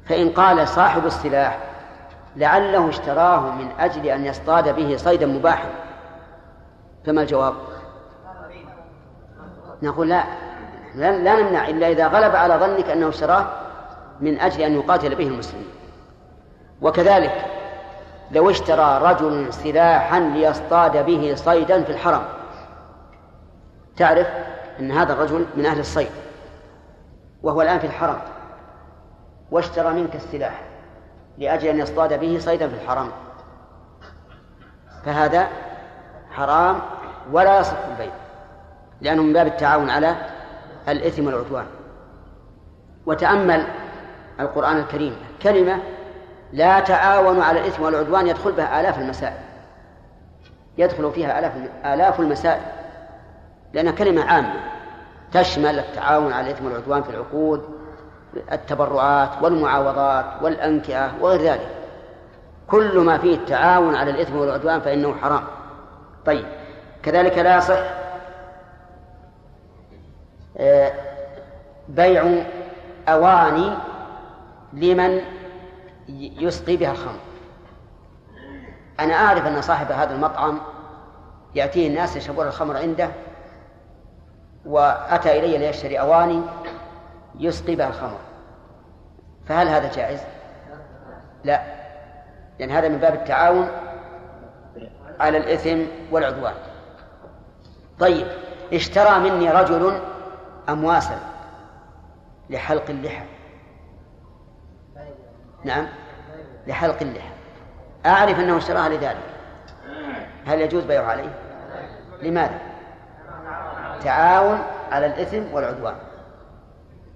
فإن قال صاحب السلاح لعله اشتراه من أجل أن يصطاد به صيدا مباحا. فما الجواب؟ نقول لا لا نمنع إلا إذا غلب على ظنك أنه اشتراه من أجل أن يقاتل به المسلمين. وكذلك لو اشترى رجل سلاحا ليصطاد به صيدا في الحرم. تعرف أن هذا الرجل من أهل الصيد وهو الآن في الحرم واشترى منك السلاح لأجل أن يصطاد به صيدا في الحرم. فهذا حرام ولا يصح البيع لأنه من باب التعاون على الإثم والعدوان. وتأمل القرآن الكريم كلمة لا تعاون على الإثم والعدوان يدخل بها آلاف المسائل. يدخل فيها آلاف آلاف المسائل. لأنها كلمة عامة. تشمل التعاون على الإثم والعدوان في العقود التبرعات والمعاوضات والأنكئة وغير ذلك. كل ما فيه التعاون على الإثم والعدوان فإنه حرام. طيب كذلك لا يصح آه، بيع أواني لمن يسقي بها الخمر. أنا أعرف أن صاحب هذا المطعم يأتيه الناس يشربون الخمر عنده وأتى إلي ليشتري أواني يسقي بها الخمر. فهل هذا جائز؟ لا. لأن هذا من باب التعاون على الإثم والعدوان. طيب اشترى مني رجل أمواسا لحلق اللحى نعم لحلق اللحى أعرف أنه اشتراها لذلك. هل يجوز بيعه عليه؟ لماذا؟ تعاون على الإثم والعدوان.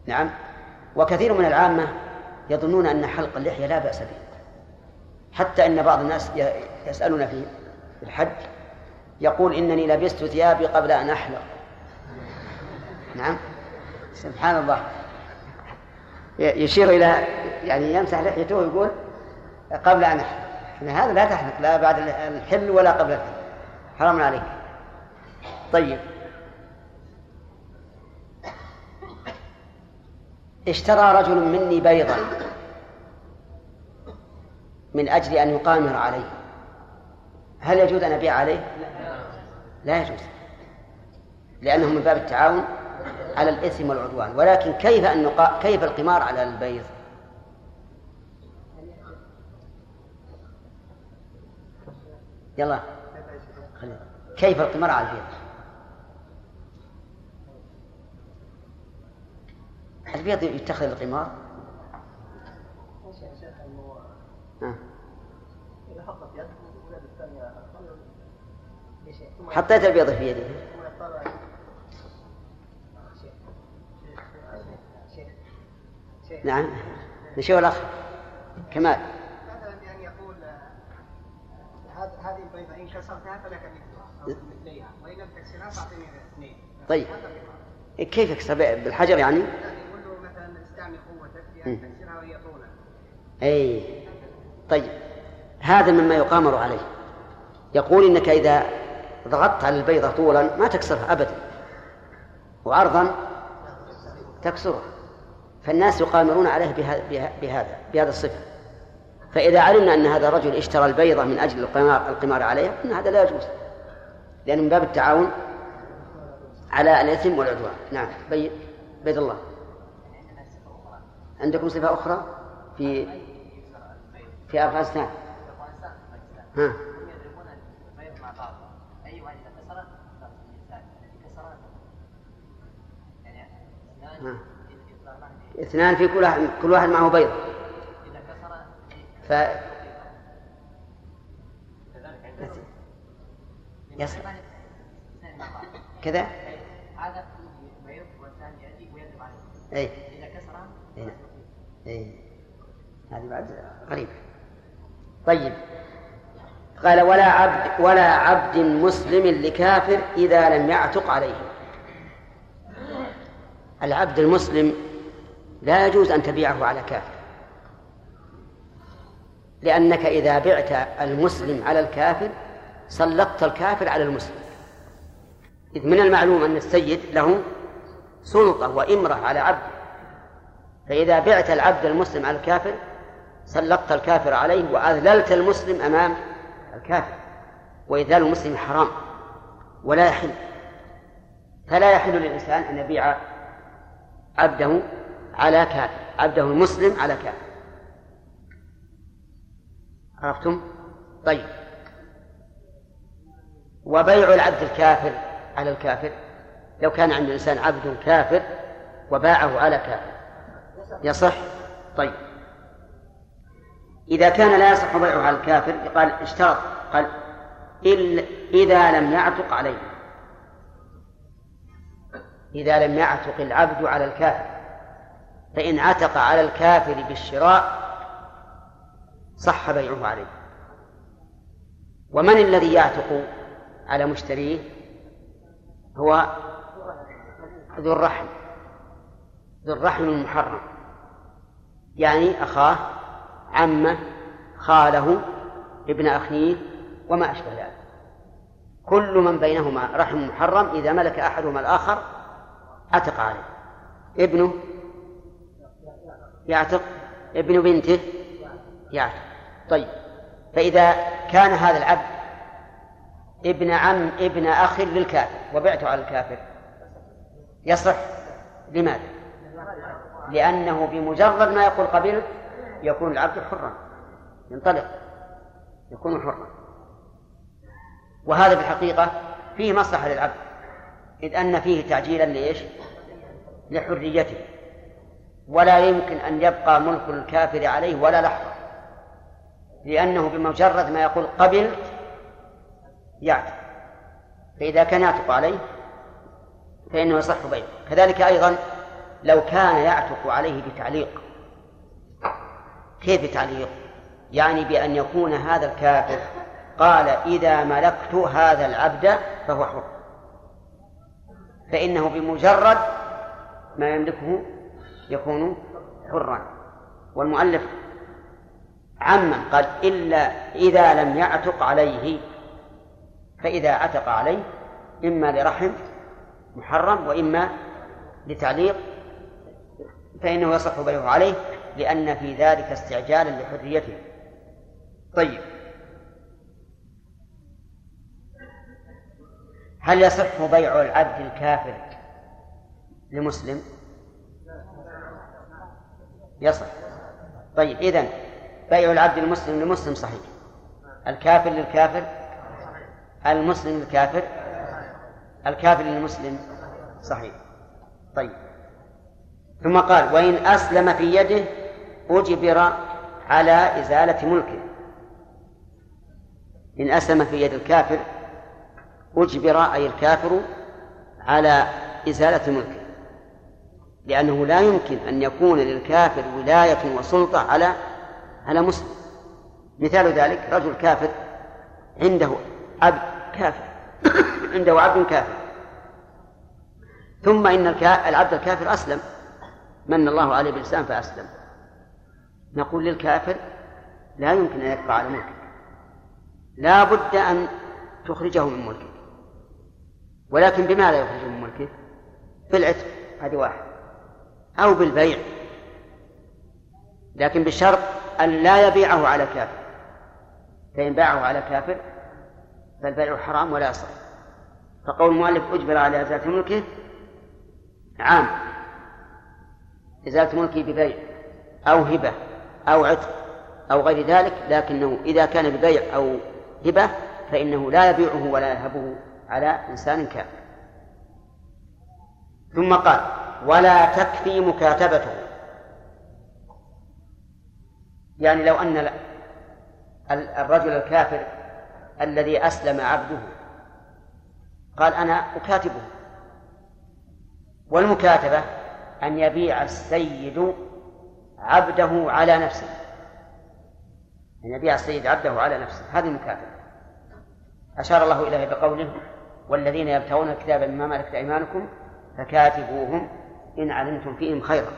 نعم. وكثير من العامة يظنون أن حلق اللحية لا بأس به. حتى أن بعض الناس يسألون في الحج يقول إنني لبست ثيابي قبل أن أحلق. نعم. سبحان الله. يشير إلى يعني يمسح لحيته ويقول قبل أن أحلق. هذا لا تحلق لا بعد الحل ولا قبل الحل. حرام عليك. طيب. اشترى رجل مني بيضا من أجل أن يقامر عليه. هل يجوز أن أبيع عليه؟ لا يجوز. لأنه من باب التعاون على الإثم والعدوان. ولكن كيف أن نقا... كيف القمار على البيض؟ يلا. كيف القمار على البيض؟ البيض يتخذ القمار؟ حطيت البيض في يدي. نعم. نشوف الأخ. كمال. إن كسرتها فلك مثلها مثليها وإن لم تكسرها فأعطيني اثنين طيب. كيف يكسر بالحجر يعني؟ يقول له مثلا استعمل قوتك أن تكسرها وهي طولا أي طيب. هذا مما يقامر عليه. يقول إنك إذا ضغطت على البيضة طولا ما تكسرها أبدا. وعرضا تكسرها فالناس يقامرون عليه بهذا بهذا الصفة. فإذا علمنا أن هذا الرجل اشترى البيضة من أجل القمار القمار عليها أن هذا لا يجوز. لأنه من باب التعاون على الإثم والعدوان. نعم. بيد بيد الله. عندكم صفة أخرى في في أفغانستان؟ ها. اثنان في كل واحد كل واحد معه بيض. ف يصل كذا هذا والثاني ياتي عليه اي اذا كسر اي اي هذه بعد غريبه طيب. قال ولا عبد ولا عبد مسلم لكافر إذا لم يعتق عليه. العبد المسلم لا يجوز أن تبيعه على كافر. لأنك إذا بعت المسلم على الكافر سلطت الكافر على المسلم. إذ من المعلوم أن السيد له سلطة وإمرة على عبده. فإذا بعت العبد المسلم على الكافر سلطت الكافر عليه وأذللت المسلم أمام الكافر. وإذلال المسلم حرام ولا يحل. فلا يحل للإنسان أن يبيع عبده على كافر عبده المسلم على كافر. عرفتم؟ طيب. وبيع العبد الكافر على الكافر. لو كان عند الإنسان عبد كافر وباعه على كافر. يصح؟ طيب. إذا كان لا يصح بيعه على الكافر قال اشترط. قال إلا إذا لم يعتق عليه. إذا لم يعتق العبد على الكافر. فإن عتق على الكافر بالشراء صح بيعه عليه. ومن الذي يعتق على مشتريه هو ذو الرحم. ذو الرحم المحرم. يعني أخاه عمه خاله ابن أخيه وما أشبه ذلك. كل من بينهما رحم محرم إذا ملك أحدهما الآخر عتق عليه. ابنه يعتق ابن بنته يعتق. طيب فإذا كان هذا العبد ابن عم ابن أخ للكافر وبعته على الكافر يصح لماذا؟ لأنه بمجرد ما يقول قبلت يكون العبد حرا ينطلق يكون حرا وهذا في الحقيقة فيه مصلحة للعبد إذ أن فيه تعجيلا لإيش؟ لحريته ولا يمكن أن يبقى ملك الكافر عليه ولا لحظة لأنه بمجرد ما يقول قبلت يعتق. فإذا كان يعتق عليه فإنه يصح بيعه. كذلك أيضا لو كان يعتق عليه بتعليق. كيف تعليق؟ يعني بأن يكون هذا الكافر قال إذا ملكت هذا العبد فهو حر. فإنه بمجرد ما يملكه يكون حرا. والمؤلف عمم قال إلا إذا لم يعتق عليه فإذا عتق عليه إما لرحم محرم وإما لتعليق فإنه يصح بيعه عليه لأن في ذلك استعجالا لحريته. طيب. هل يصح بيع العبد الكافر لمسلم؟ يصح. طيب إذن بيع العبد المسلم لمسلم صحيح. الكافر للكافر المسلم للكافر الكافر للمسلم صحيح. طيب. ثم قال وإن أسلم في يده أجبر على إزالة ملكه. إن أسلم في يد الكافر أجبر أي الكافر على إزالة ملكه. لأنه لا يمكن أن يكون للكافر ولاية وسلطة على على مسلم. مثال ذلك رجل كافر عنده عبد كافر. عنده عبد كافر. ثم إن العبد الكافر أسلم. من الله عليه بالإسلام فأسلم. نقول للكافر لا يمكن أن يبقى على ملكك. لا بد أن تخرجه من ملكك. ولكن بماذا يخرجه من ملكه؟ بالعتق. هذه واحد. أو بالبيع. لكن بشرط أن لا يبيعه على كافر. فإن باعه على كافر فالبيع حرام ولا يصح. فقول المؤلف أجبر على إزالة ملكه عام. إزالة ملكه ببيع أو هبة أو عتق أو غير ذلك لكنه إذا كان ببيع أو هبة فإنه لا يبيعه ولا يهبه على إنسان كافر. ثم قال ولا تكفي مكاتبته. يعني لو أن الرجل الكافر الذي أسلم عبده قال أنا أكاتبه والمكاتبة أن يبيع السيد عبده على نفسه أن يبيع السيد عبده على نفسه هذه المكاتبة. أشار الله إليه بقوله والذين يبتغون الكتاب مما ملكت أيمانكم فكاتبوهم إن علمتم فيهم خيرا.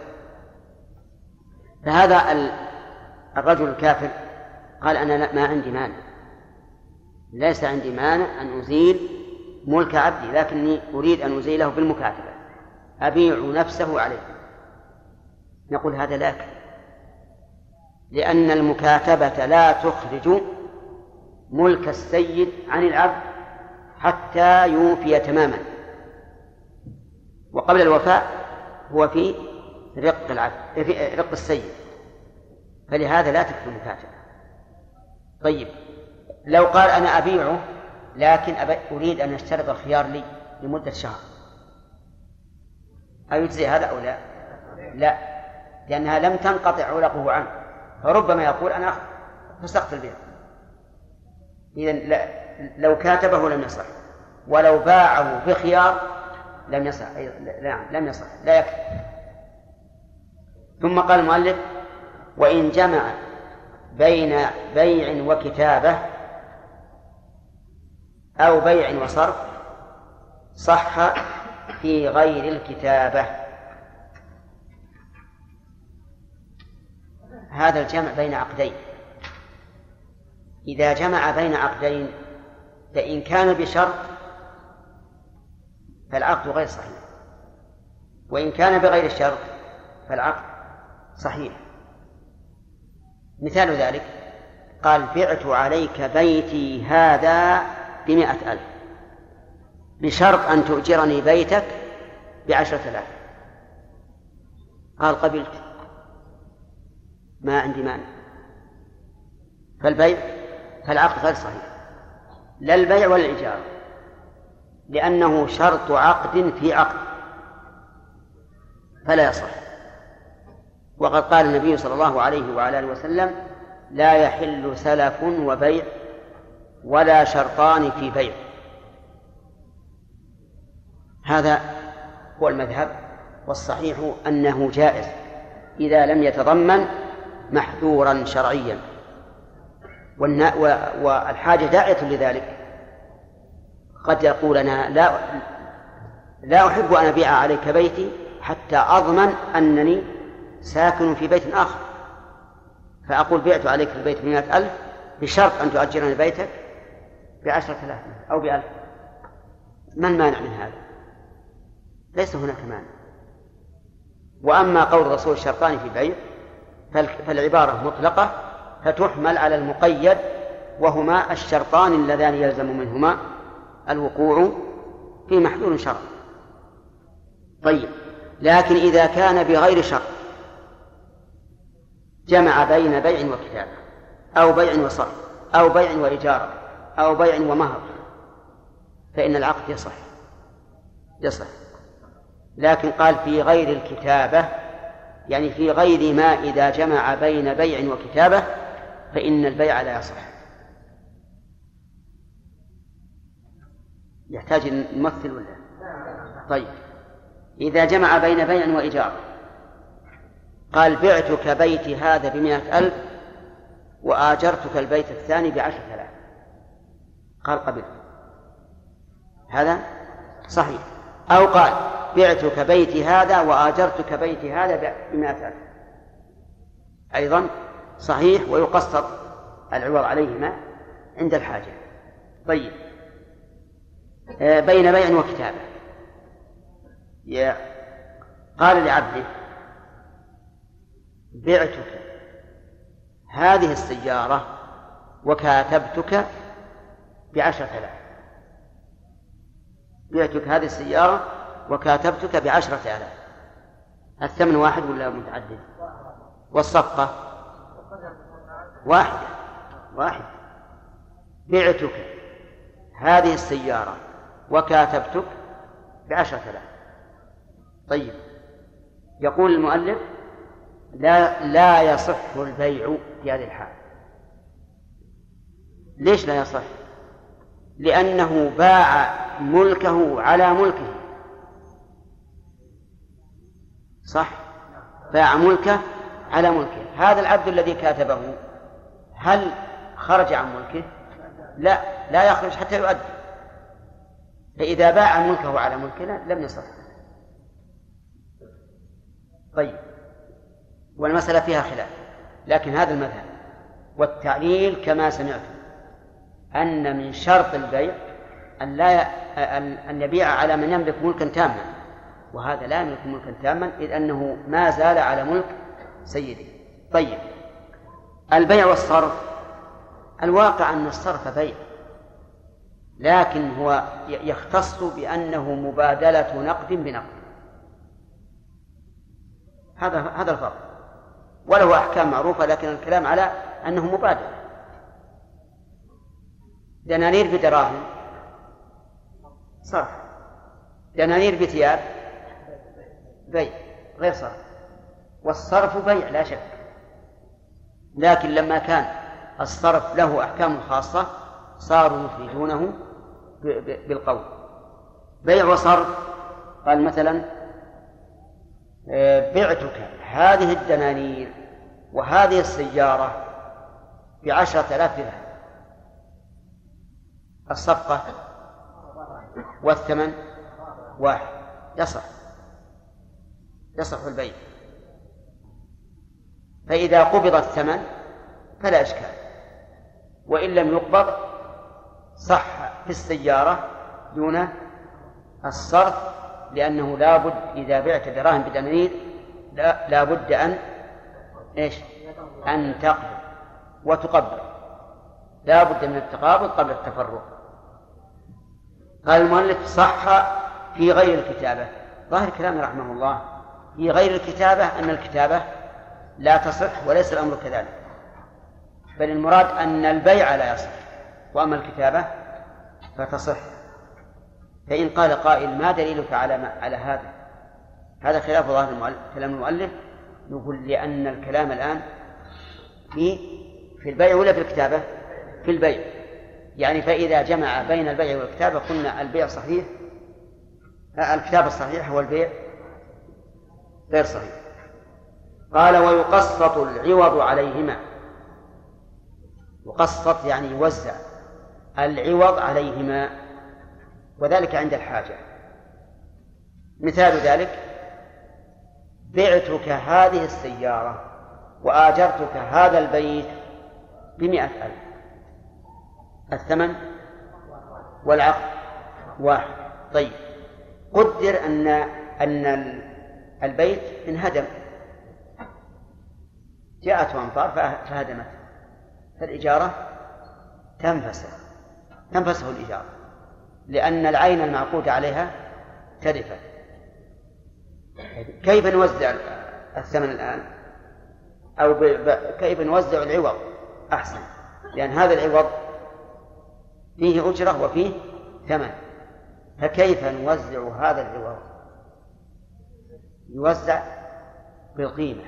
فهذا الرجل الكافر قال أنا ما عندي مانع ليس عندي مانع أن أزيل ملك عبدي لكني أريد أن أزيله بالمكاتبة. أبيع نفسه عليه. نقول هذا لك لأن المكاتبة لا تخرج ملك السيد عن العبد حتى يوفي تماما. وقبل الوفاء هو في رق العبد في رق السيد. فلهذا لا تكفي المكاتبة طيب لو قال أنا أبيعه لكن أريد أن أشترط الخيار لي لمدة شهر. أيجزي هذا أو لا؟ لا لأنها لم تنقطع علقه عنه. فربما يقول أنا فسخت البيع. إذا لو كاتبه لم يصح. ولو باعه بخيار لم يصح. نعم لم يصح لا يكفي. ثم قال المؤلف وإن جمع بين بيع وكتابة أو بيع وصرف صح في غير الكتابة. هذا الجمع بين عقدين. إذا جمع بين عقدين فإن كان بشرط فالعقد غير صحيح. وإن كان بغير الشرط فالعقد صحيح. مثال ذلك. قال بعت عليك بيتي هذا بمئة ألف. بشرط أن تؤجرني بيتك بعشرة آلاف. قال قبلت. ما عندي مانع. فالبيع فالعقد غير صحيح. لا البيع ولا الإجارة لأنه شرط عقد في عقد. فلا يصح. وقد قال النبي صلى الله عليه وعلى آله وسلم لا يحل سلف وبيع ولا شرطان في بيع. هذا هو المذهب والصحيح أنه جائز إذا لم يتضمن محذورا شرعيا. والحاجة داعية لذلك. قد يقول أنا لا لا أحب أن أبيع عليك بيتي حتى أضمن أنني ساكن في بيت آخر. فأقول بعت عليك البيت بمئة ألف بشرط أن تؤجرني بيتك بعشرة آلاف أو بألف. ما المانع من هذا؟ ليس هناك مانع. وأما قول الرسول الشرطان في بيع فالعبارة مطلقة فتحمل على المقيد وهما الشرطان اللذان يلزم منهما الوقوع في محذور شرع. طيب لكن إذا كان بغير شرط جمع بين بيع وكتابة أو بيع وصرف أو بيع وإجارة أو بيع ومهر. فإن العقد يصح. يصح. لكن قال في غير الكتابة يعني في غير ما إذا جمع بين بيع وكتابة فإن البيع لا يصح. يحتاج نمثل ولا؟ طيب. إذا جمع بين بيع وإيجار قال بعتك بيتي هذا بمئة ألف وآجرتك البيت الثاني بعشرة آلاف قال قبل. هذا صحيح. أو قال بعتك بيتي هذا وآجرتك بيتي هذا بمئة ألف. أيضا صحيح ويقسط العوض عليهما عند الحاجة. طيب. آه، بين بيع وكتابة. قال لعبده بعتك. هذه السيارة وكاتبتك بعشرة آلاف. بعتك هذه السيارة وكاتبتك بعشرة آلاف. الثمن واحد ولا متعدد؟ والصفقة؟ واحدة. واحدة بعتك هذه السيارة وكاتبتك بعشرة آلاف. طيب. يقول المؤلف لا لا يصح البيع في هذه الحال. ليش لا يصح؟ لأنه باع ملكه على ملكه. صح؟ باع ملكه على ملكه. هذا العبد الذي كاتبه هل خرج عن ملكه؟ لا لا يخرج حتى يؤدي. فإذا باع ملكه على ملكنا لم يصح. طيب. والمسألة فيها خلاف لكن هذا المذهب. والتعليل كما سمعتم أن من شرط البيع أن لا أن يبيع على من يملك ملكا تاما وهذا لا يملك ملكا تاما إذ أنه ما زال على ملك سيده. طيب البيع والصرف. الواقع أن الصرف بيع لكن هو يختص بأنه مبادلة نقد بنقد. هذا هذا الفرق. وله أحكام معروفة لكن الكلام على أنه مبادلة دنانير بدراهم. صرف. دنانير بثياب. بيع. غير صرف. والصرف بيع لا شك. لكن لما كان الصرف له أحكام خاصة صاروا يفيدونه بالقول. بيع وصرف. قال مثلا بعتك هذه الدنانير وهذه السيارة بعشرة آلاف درهم. الصفقة والثمن واحد. يصح. يصح البيع. فإذا قبض الثمن فلا إشكال. وإن لم يقبض صح في السيارة دون الصرف لأنه لابد إذا بعت دراهم بدنانير لا لابد أن إيش؟ أن تقبض وتقبل. لابد من التقابض قبل التفرق. قال المؤلف صح في غير الكتابة. ظاهر كلام رحمه الله. في غير الكتابة أن الكتابة لا تصح وليس الأمر كذلك. بل المراد أن البيع لا يصح. وأما الكتابة فتصح. فإن قال قائل ما دليلك على ما على هذا؟ هذا خلاف ظاهر المؤلف كلام المؤلف. نقول لأن الكلام الآن في في البيع ولا في الكتابة؟ في البيع. يعني فإذا جمع بين البيع والكتابة قلنا البيع صحيح. الكتاب الصحيح هو البيع غير صحيح. قال ويقسط العوض عليهما. يقسط يعني يوزع العوض عليهما. وذلك عند الحاجة. مثال ذلك بعتك هذه السيارة وآجرتك هذا البيت بمئة ألف. الثمن والعقد واحد. طيب قدر أن أن البيت انهدم. جاءته أمطار فهدمته فالإجارة تنفسخ تنفسخ الإجارة لأن العين المعقود عليها تلفت كيف نوزع الثمن الآن؟ أو ب... ب... كيف نوزع العوض؟ أحسن. لأن هذا العوض فيه أجرة وفيه ثمن. فكيف نوزع هذا العوض؟ يوزع بالقيمة.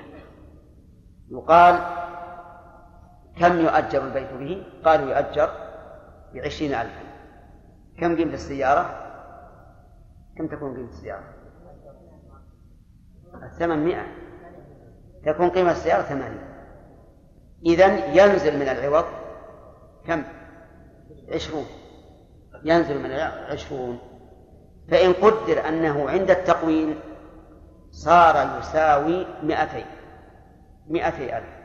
يقال كم يؤجر البيت به؟ قالوا يؤجر بعشرين ألفا. كم قيمة السيارة؟ كم تكون قيمة السيارة؟ الثمن مئة تكون قيمة السيارة ثمانية إذن ينزل من العوض كم؟ عشرون. ينزل من عشرون. فإن قدر أنه عند التقويم صار يساوي مئتين. مئتي ألف.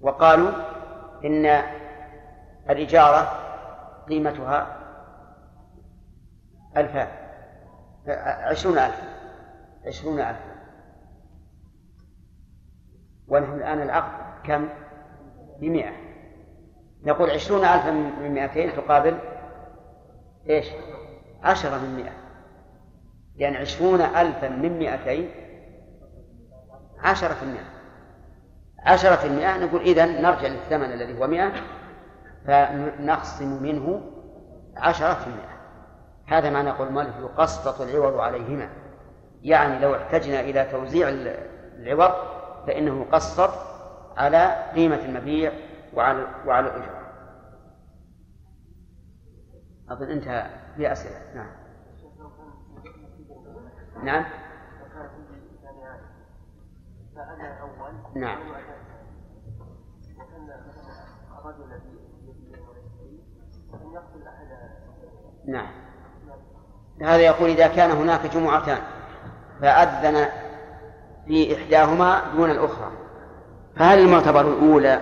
وقالوا إن الإجارة قيمتها ألفان عشرون ألف عشرون ألف. ونحن الآن العقد كم؟ بمئة. نقول عشرون ألفا من مئتين تقابل إيش؟ عشرة من مئة. يعني عشرون ألفا من مئتين عشرة في المئة. عشرة في المئة نقول إذن نرجع للثمن الذي هو مئة. فنخصم منه عشرة في المئة. هذا معنى قول المؤلف يقسط العوض عليهما. يعني لو احتجنا إلى توزيع العوض فإنه يقسط على قيمة المبيع وعلى وعلى الأجرة. أظن انتهى. في أسئلة؟ نعم. نعم. نعم. نعم. هذا يقول إذا كان هناك جمعتان فأذن في إحداهما دون الأخرى. فهل المعتبر الأولى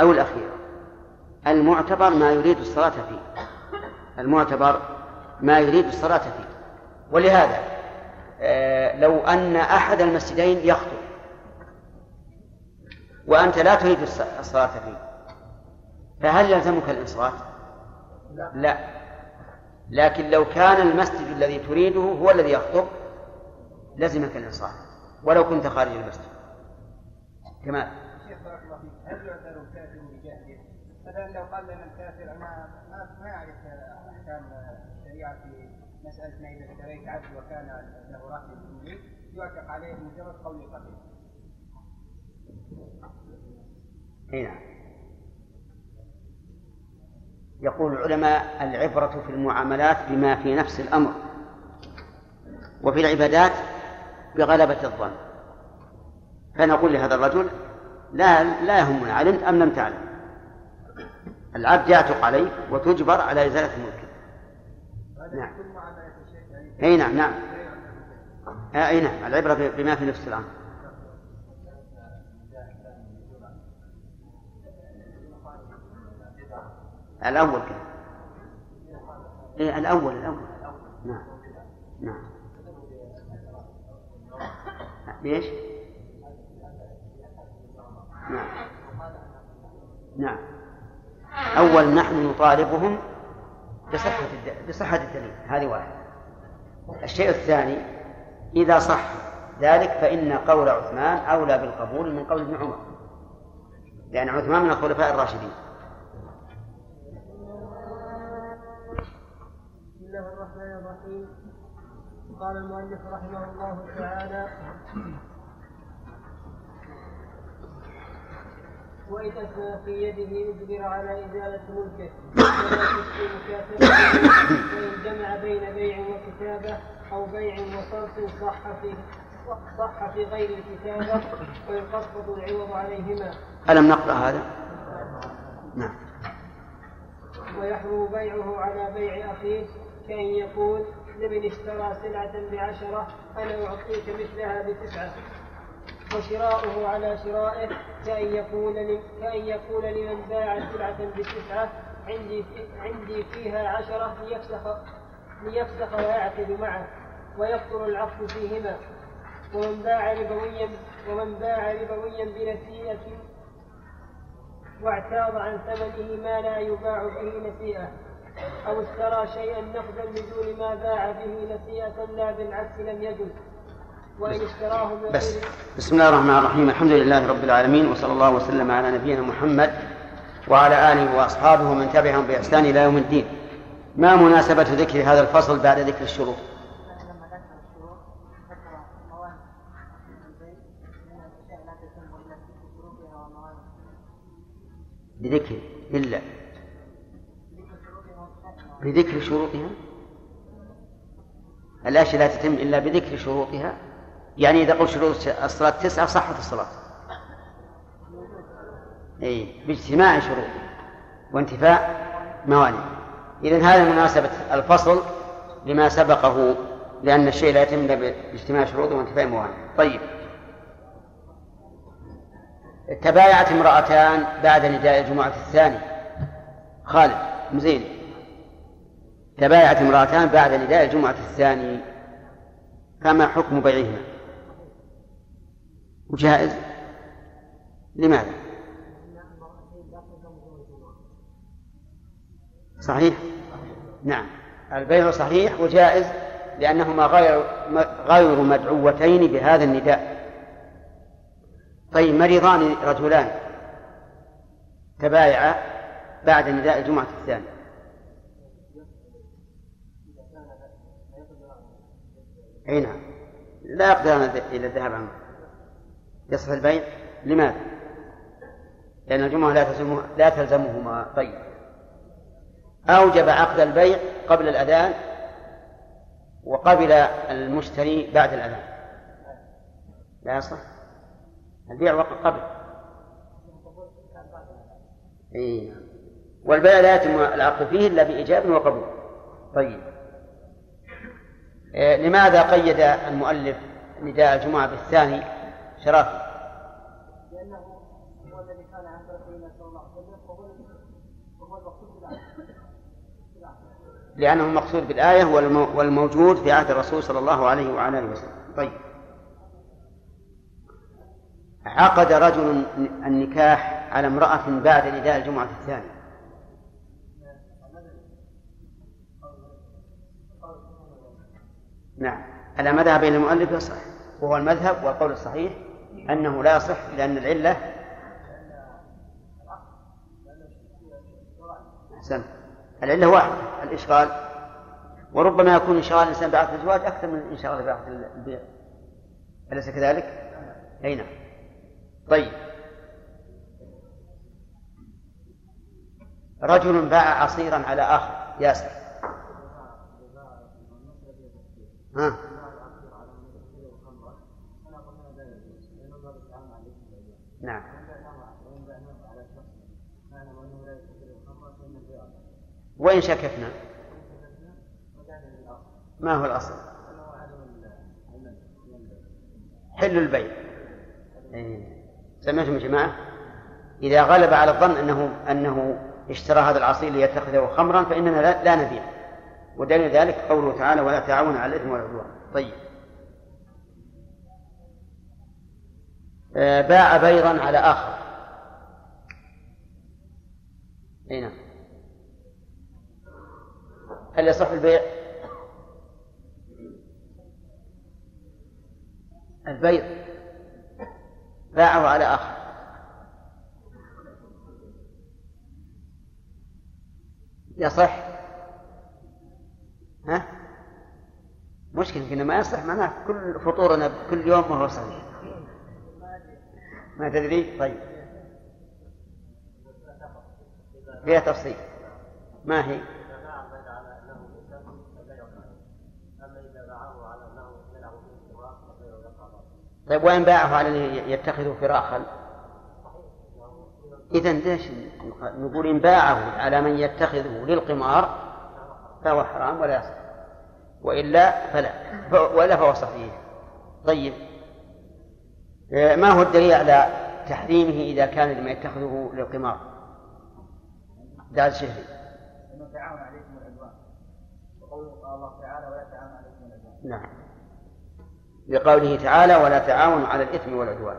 أو الأخيرة المعتبر ما يريد الصلاة فيه. المعتبر ما يريد الصلاة فيه. ولهذا آه، لو أن أحد المسجدين يخطب وأنت لا تريد الصلاة فيه فهل يلزمك الإنصات؟ لا. لكن لو كان المسجد الذي تريده هو الذي يخطب لزمك الإنصات ولو كنت خارج المسجد كما شيخ بارك الله فيك هل يعتبر الكافر بجهله؟ مثلا لو قال لنا الكافر أنا ما أعرف أحكام الشريعة في مسألة ما إذا اشتريت عبد وكان له رهن مني يعتق عليه مجرد قول قبل. اي نعم يقول العلماء العبرة في المعاملات بما في نفس الأمر وفي العبادات بغلبة الظن. فنقول لهذا الرجل لا لا يهمنا علمت أم لم تعلم؟ العبد يعتق عليه وتجبر على إزالة ملكه نعم. أي نعم نعم. أي نعم العبرة بما في نفس الأمر. الأول كده. إيه الأول الأول. نعم. نعم. ليش؟ نعم. نعم. أول نحن نطالبهم بصحة بصحة الدليل. هذه واحدة. الشيء الثاني إذا صح ذلك فإن قول عثمان أولى بالقبول من قول ابن عمر. لأن عثمان من الخلفاء الراشدين. الله الرحمن الرحيم. قال المؤلف رحمه الله تعالى وإن أثنى في يده أجبر على إزالة ملكه ولا تسقي مكاتبة وإن جمع بين بيع وكتابة أو بيع وصرف صح في صح في غير الكتابة ويخفض العوض عليهما. ألم نقرأ هذا؟ نعم. ويحرم بيعه على بيع أخيه كأن يقول لمن اشترى سلعة بعشرة أنا أعطيك مثلها بتسعة. وشراؤه على شرائه كأن يقول كأن يقول لمن باع سلعة بتسعة عندي عندي فيها عشرة ليفسخ ليفسخ ويعقد معه ويبطل العقد فيهما. ومن باع ربويا ومن باع ربويا بنسيئة واعتاض عن ثمنه ما لا يباع به نسيئة. أو اشترى شيئا نقدا بدون ما باع به نسيئة لا بالعكس لم يجوز وإن اشتراه بس. بسم الله الرحمن الرحيم. الحمد لله رب العالمين وصلى الله وسلم على نبينا محمد وعلى آله وأصحابه ومن تبعهم بإحسان إلى يوم الدين. ما مناسبة ذكر هذا الفصل بعد ذكر الشروط بذكر إلا بذكر شروطها الأشياء لا تتم إلا بذكر شروطها يعني إذا قلت شروط الصلاة تسعة صحت الصلاة. أي باجتماع شروطها وانتفاء موانع. إذن هذا مناسبة الفصل لما سبقه لأن الشيء لا يتم باجتماع شروطه وانتفاء موانع. طيب. تبايعت امرأتان بعد نداء الجمعة الثاني خالد مزين تبايعت امرأتان بعد نداء الجمعة الثاني فما حكم بيعهما؟ جائز؟ لماذا؟ صحيح؟ نعم. البيع صحيح وجائز لأنهما غير غير مدعوتين بهذا النداء. طيب مريضان رجلان تبايعا بعد نداء الجمعة الثانية أي نعم لا يقدران إلى الذهاب عنه يصح البيع. لماذا؟ لأن الجمعة لا تلزمه لا تلزمهما. طيب. أوجب عقد البيع قبل الأذان وقبل المشتري بعد الأذان. لا يصح. البيع وقت قبل. إيه. والبيع لا يتم العقد فيه إلا بإيجاب وقبول. طيب. لماذا قيد المؤلف نداء الجمعة بالثاني شرافي لأنه هو الذي صلى الله عليه وسلم وهو المقصود لأنه المقصود بالآية والموجود في عهد الرسول صلى الله عليه وعلى آله وسلم. طيب. عقد رجل النكاح على امرأة بعد نداء الجمعة الثانية نعم. على مذهب المؤلف يصح وهو المذهب والقول الصحيح أنه لا يصح لأن العلة أحسن العلة واحدة الإشغال. وربما يكون انشغال الإنسان بعقد الزواج أكثر من انشغال بعقد البيع. أليس كذلك؟ أي نعم. طيب. رجل باع عصيرا على آخر ياسر. ها. نعم. وإن شككنا. ما هو الأصل؟ حل البيع. إيه. سمعتم يا جماعة؟ إذا غلب على الظن أنه أنه اشترى هذا العصير ليتخذه خمرا فإننا لا, لا نبيع. ودليل ذلك قوله تعالى ولا تعاون على الإثم والعدوان طيب. آه، باع بيضا على آخر. أي نعم. هل يصح البيع؟ البيض. باعه على آخر. يصح؟ ها؟ مشكلة إنه ما يصح معناه كل فطورنا كل يوم وهو صحيح ما تدري؟ طيب. فيها تفصيل. ما هي؟ طيب وإن باعه؟ على أن يتخذه فراخا. إذا ليش نقول إن باعه على من يتخذه للقمار؟ فهو حرام ولا يصح. وإلا فلا. وإلا فهو صحيح. طيب. آه، ما هو الدليل على تحريمه إذا كان لما يتخذه للقمار؟ دار شهري إنه تعاون عليكم العدوان وقول الله تعالى ولا تعاون عليكم العدوان نعم. لقوله تعالى ولا تعاونوا على الإثم والعدوان.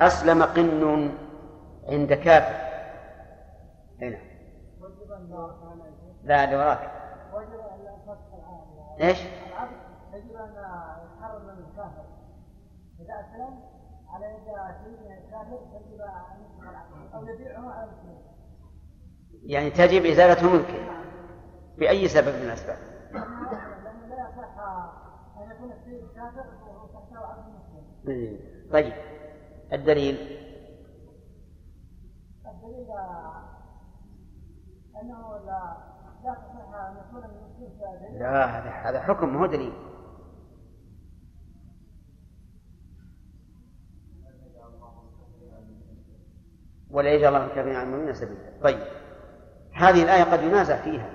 أسلم قن عند كافر. هنا لا اللي وراك. إيش؟ يجب ان يتحرر من الكافر اذا اسلم على يد سيدنا الكافر يجب ان يسلم العبد أو يبيعه على المسلمين يعني تجب إزالة ملكه بأي سبب من الأسباب؟ لأنه لا يصح ان يكون السيد كافر وتحته عبد مسلم طيب الدليل؟ الدليل لا هذا هذا حكم ما هو دليل. ولا يجعل الله الكافرين على المؤمنين سبيلا. طيب. هذه الآية قد ينازع فيها.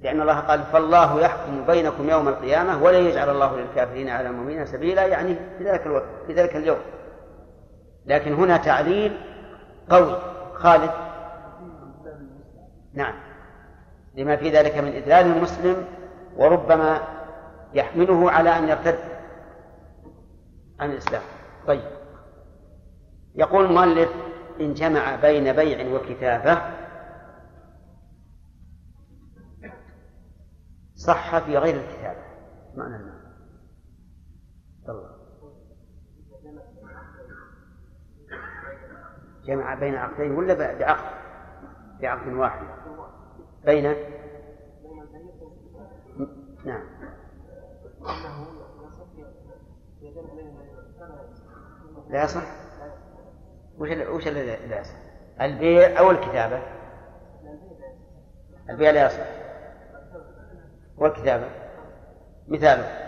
لأن الله قال فالله يحكم بينكم يوم القيامة ولا يجعل الله للكافرين على المؤمنين سبيلا. يعني في ذلك الوقت في ذلك اليوم. لكن هنا تعليل قوي. خالد نعم. لما في ذلك من إذلال المسلم وربما يحمله على أن يرتد عن الإسلام. طيب. يقول المؤلف إن جمع بين بيع وكتابة صح في غير الكتابة معنى المعنى. الله جمع بين عقدين ولا بعقد؟ بعقد واحد. بين؟ نعم. لا يصح؟ وش وش الذي لا يصح؟ البيع أو الكتابة؟ البيع لا يصح. والكتابة؟ مثاله.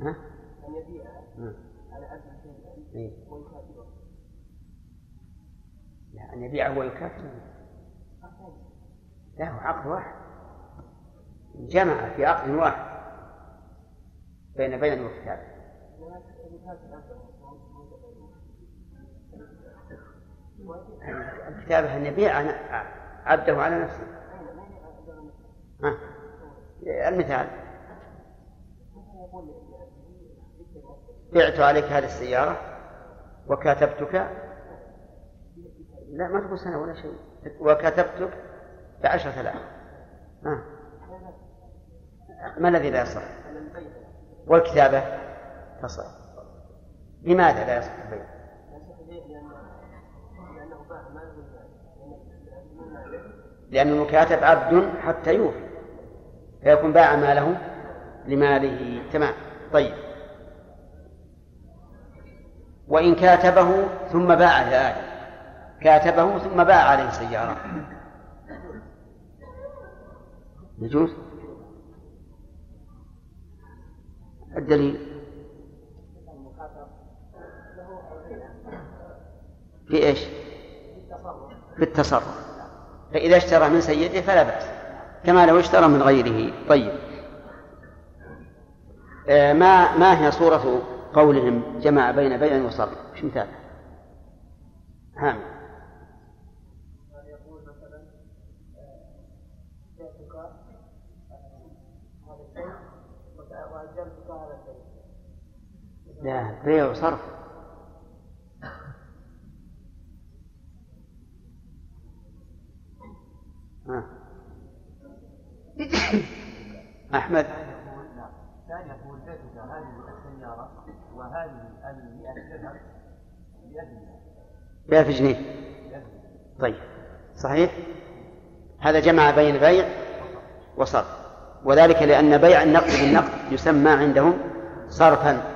ها؟ ها. إيه. لا أن يبيعه ويكافئ لا هو عقد واحد. جمع في عقد واحد بين بيع وكتابة الكتابة أن يبيع؟ عبده على نفسه. ها. المثال. بعت عليك هذه السيارة وكاتبتك لا ما تقول سنة ولا شيء. وكتبتك بعشرة آلاف. ها. ما الذي لا يصح؟ والكتابة تصح. لماذا لا يصح البيع؟ لأن المكاتب عبد حتى يوفي فيكون باع ماله لماله. تمام. طيب. وإن كاتبه ثم باع لآدم كاتبه ثم باع عليه سيارة. يجوز؟ الدليل. في إيش؟ في التصرف فإذا اشترى من سيده فلا بأس. كما لو اشترى من غيره. طيب. آه، ما ما هي صورة قولهم جمع بين بيع وصرف؟ إيش مثال؟ هام لا بيع وصرف. أحمد. كان يقول بيتك هذه السيارة وهذه المئة درهم بألف جنيه. طيب. صحيح؟ هذا جمع بين بيع وصرف. وذلك لأن بيع النقد بالنقد يسمى عندهم صرفا.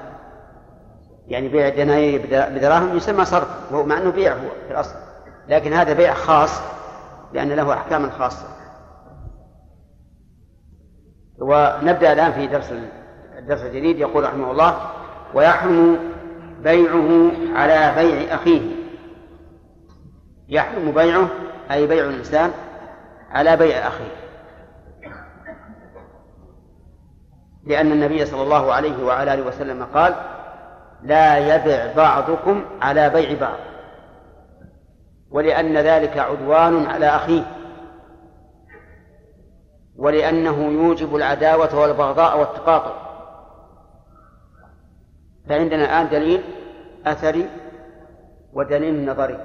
يعني بيع الدناير بدراهم يسمى صرف وهو مع أنه بيع هو في الأصل. لكن هذا بيع خاص لأن له أحكاما خاصة. ونبدأ الآن في درس الدرس الجديد يقول رحمه الله ويحرم بيعه على بيع أخيه. يحرم بيعه أي بيع الإنسان على بيع أخيه. لأن النبي صلى الله عليه وعلى آله وسلم قال لا يبع بعضكم على بيع بعض. ولأن ذلك عدوان على أخيه. ولأنه يوجب العداوة والبغضاء والتقاطع. فعندنا الآن دليل أثري ودليل نظري.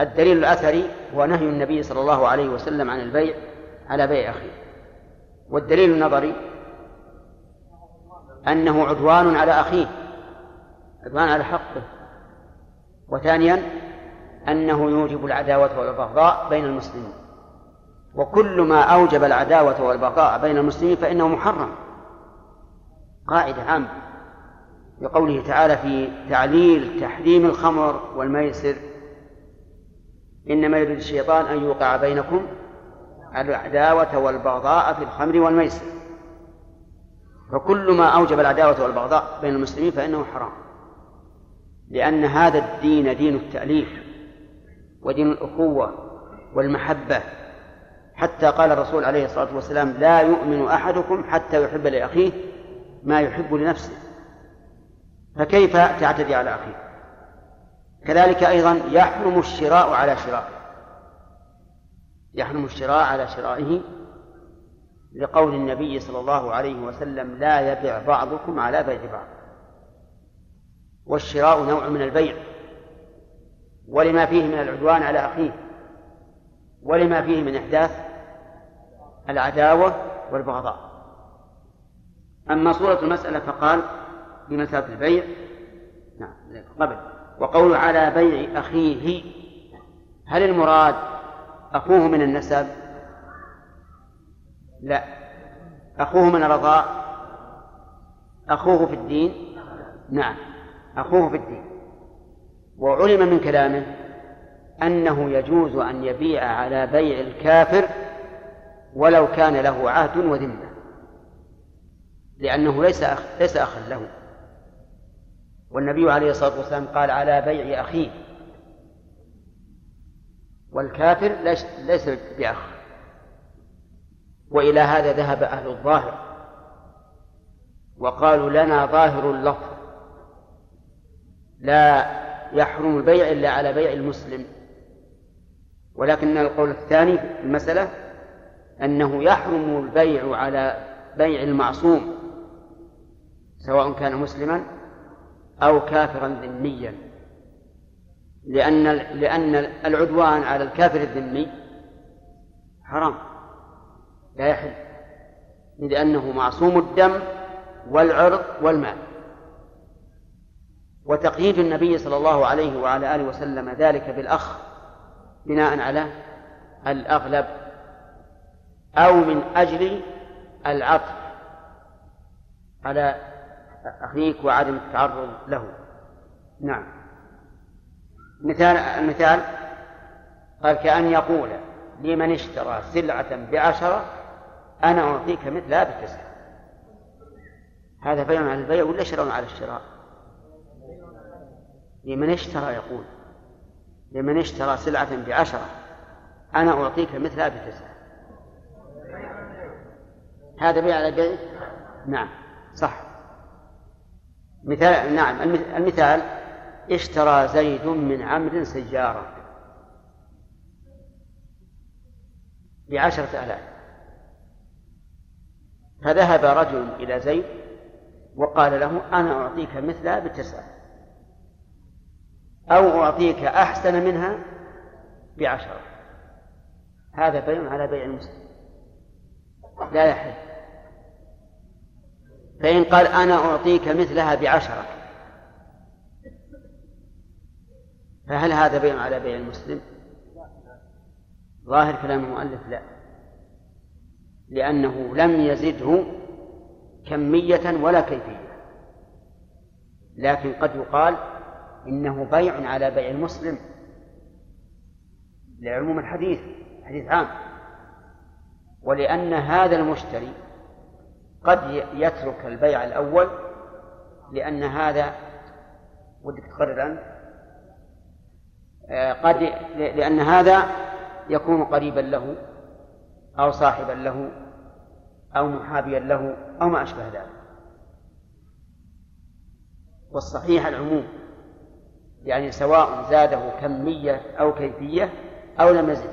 الدليل الأثري هو نهي النبي صلى الله عليه وسلم عن البيع على بيع أخيه. والدليل النظري أنه عدوان على أخيه. عدوان على حقه. وثانيا أنه يوجب العداوة والبغضاء بين المسلمين. وكل ما أوجب العداوة والبغضاء بين المسلمين فإنه محرم. قاعدة عامة. لقوله تعالى في تعليل تحريم الخمر والميسر إنما يريد الشيطان أن يوقع بينكم العداوة والبغضاء في الخمر والميسر. فكل ما أوجب العداوة والبغضاء بين المسلمين فإنه حرام. لأن هذا الدين دين التأليف ودين الأخوة والمحبة. حتى قال الرسول عليه الصلاة والسلام لا يؤمن أحدكم حتى يحب لأخيه ما يحب لنفسه. فكيف تعتدي على أخيه؟ كذلك أيضا يحرم الشراء على شرائه. يحرم الشراء على شرائه لقول النبي صلى الله عليه وسلم لا يبع بعضكم على بيع بعض. والشراء نوع من البيع ولما فيه من العدوان على أخيه ولما فيه من إحداث العداوة والبغضاء. أما صورة المسألة فقال بمثابة البيع نعم قبل وقول على بيع أخيه هل المراد أخوه من النسب؟ لا أخوه من الرضاء أخوه في الدين؟ نعم. أخوه في الدين. وعلم من كلامه أنه يجوز أن يبيع على بيع الكافر ولو كان له عهد وذمة لأنه ليس أخ ليس أخا له. والنبي عليه الصلاة والسلام قال على بيع أخيه. والكافر ليس بأخ. وإلى هذا ذهب أهل الظاهر. وقالوا لنا ظاهر اللفظ. لا يحرم البيع إلا على بيع المسلم. ولكن القول الثاني في المسألة أنه يحرم البيع على بيع المعصوم سواء كان مسلما أو كافرا ذميا. لأن لأن العدوان على الكافر الذمي حرام لا يحل لأنه معصوم الدم والعرض والمال. وتقييد النبي صلى الله عليه وعلى آله وسلم ذلك بالأخ بناء على الأغلب أو من أجل العطف على أخيك وعدم التعرض له. نعم. مثال المثال قال كأن يقول لمن اشترى سلعة بعشرة أنا أعطيك مثلها بتسعة. هذا بيع على البيع ولا شراء على الشراء؟ لمن اشترى يقول لمن اشترى سلعة بعشرة أنا أعطيك مثلها بتسعة هذا بيع على بيع نعم صح. مثال نعم المثال اشترى زيد من عمرو سيارة بعشرة آلاف. فذهب رجل إلى زيد وقال له أنا أعطيك مثلها بتسعة أو أعطيك أحسن منها بعشرة. هذا بيع على بيع المسلم. لا يحل. فإن قال أنا أعطيك مثلها بعشرة فهل هذا بيع على بيع المسلم؟ ظاهر كلام المؤلف لا لأنه لم يزده كمية ولا كيفية لكن قد يقال إنه بيع على بيع المسلم لعموم الحديث حديث عام. ولأن هذا المشتري قد يترك البيع الأول لأن هذا ودك تقرر أنت؟ آه، قد لأن هذا يكون قريبا له أو صاحبا له أو محابيا له أو ما أشبه ذلك. والصحيح العموم يعني سواء زاده كمية أو كيفية أو لم يزد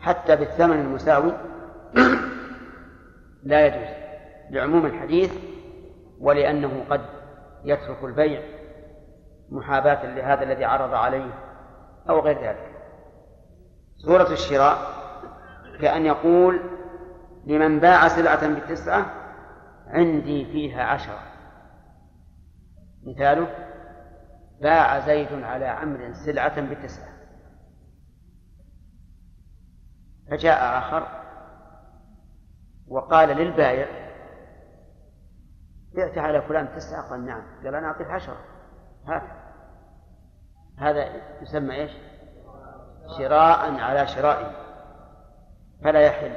حتى بالثمن المساوي لا يجوز. لعموم الحديث ولأنه قد يترك البيع محاباة لهذا الذي عرض عليه أو غير ذلك. صورة الشراء كأن يقول لمن باع سلعة بتسعة عندي فيها عشرة. مثاله باع زيد على عمرو سلعة بتسعة. فجاء آخر وقال للبائع بعت على فلان تسعة؟ قال نعم. قال أنا أعطيك عشرة. هات هذا يسمى إيش؟ شراء على شرائه. فلا يحل.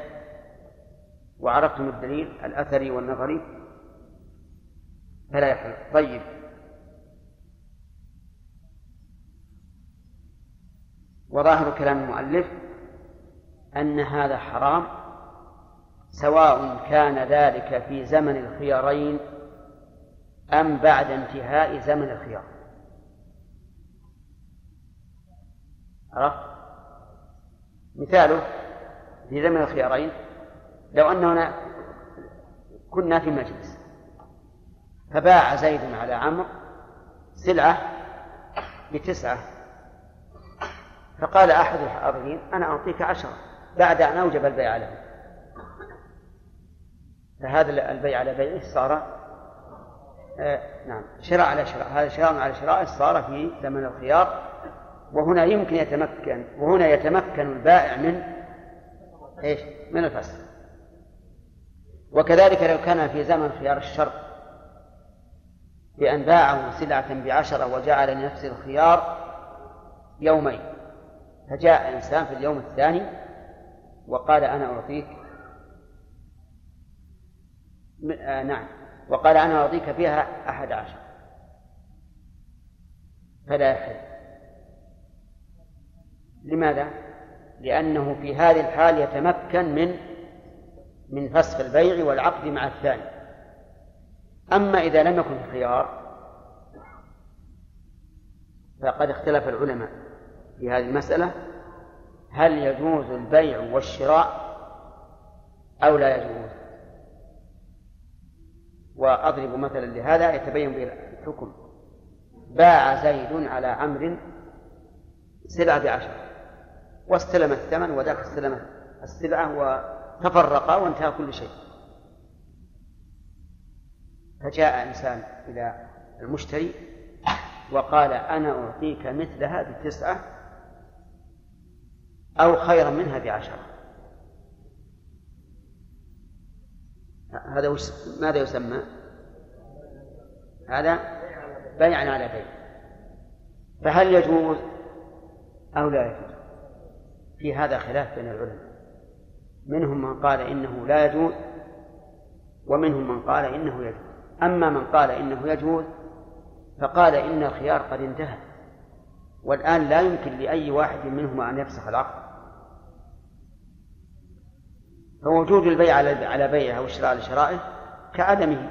وعرفتم الدليل الأثري والنظري؟ فلا يحل. طيب. وظاهر كلام المؤلف أن هذا حرام سواء كان ذلك في زمن الخيارين أم بعد انتهاء زمن الخيار عرفت؟ مثاله في زمن الخيارين لو أننا كنا في مجلس فباع زيد على عمرو سلعة بتسعة فقال أحد الحاضرين أنا أعطيك عشرة بعد أن أوجب البيع له فهذا البيع على بيعه صار آه نعم شراء على شراء. هذا شراء على شراء صار في زمن الخيار وهنا يمكن يتمكن وهنا يتمكن البائع من إيش؟ من الفسخ. وكذلك لو كان في زمن خيار الشر بأن باعه سلعة بعشرة وجعل لنفسه الخيار يومين. فجاء إنسان في اليوم الثاني وقال أنا أعطيك آه نعم. وقال أنا أعطيك فيها أحد عشر. فلا يحل. لماذا؟ لأنه في هذه الحال يتمكن من من فسخ البيع والعقد مع الثاني. أما إذا لم يكن خيار فقد اختلف العلماء. في هذه المسألة هل يجوز البيع والشراء أو لا يجوز؟ وأضرب مثلا لهذا يتبين به الحكم باع زيد على عمرو سلعة بعشرة واستلم الثمن وذاك استلم السلعة وتفرقا وانتهى كل شيء. فجاء إنسان إلى المشتري وقال أنا أعطيك مثلها بتسعة أو خيرا منها بعشرة هذا وش ماذا يسمى؟ هذا بيع على بيع. فهل يجوز أو لا يجوز؟ في هذا خلاف بين العلماء. منهم من قال إنه لا يجوز ومنهم من قال إنه يجوز. أما من قال إنه يجوز فقال إن الخيار قد انتهى. والآن لا يمكن لأي واحد منهما أن يفسخ العقد. فوجود البيع على بيعه والشراء على شرائه كعدمه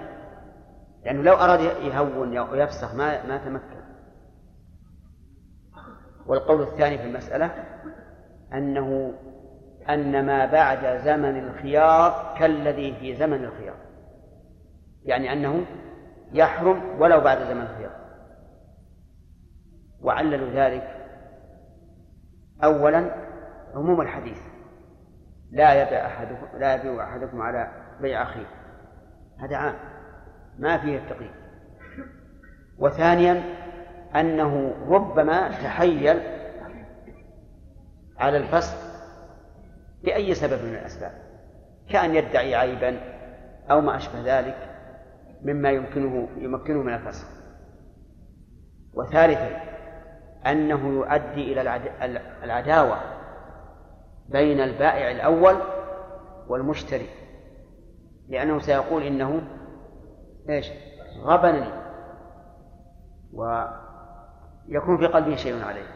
لأنه لو أراد يهون أو يفسخ ما ما تمكن. والقول الثاني في المسألة أنه أن ما بعد زمن الخيار كالذي في زمن الخيار. يعني أنه يحرم ولو بعد زمن الخيار. وعللوا ذلك أولا عموم الحديث. لا يبيع أحدكم لا يبيع أحدكم على بيع أخيه. هذا عام. ما فيه التقييد. وثانيا أنه ربما تحيل على الفصل بأي سبب من الأسباب. كأن يدعي عيبا أو ما أشبه ذلك مما يمكنه يمكنه من الفصل وثالثا أنه يؤدي إلى العداوة بين البائع الأول والمشتري. لأنه سيقول إنه إيش؟ غبنني ويكون في قلبه شيء عليه.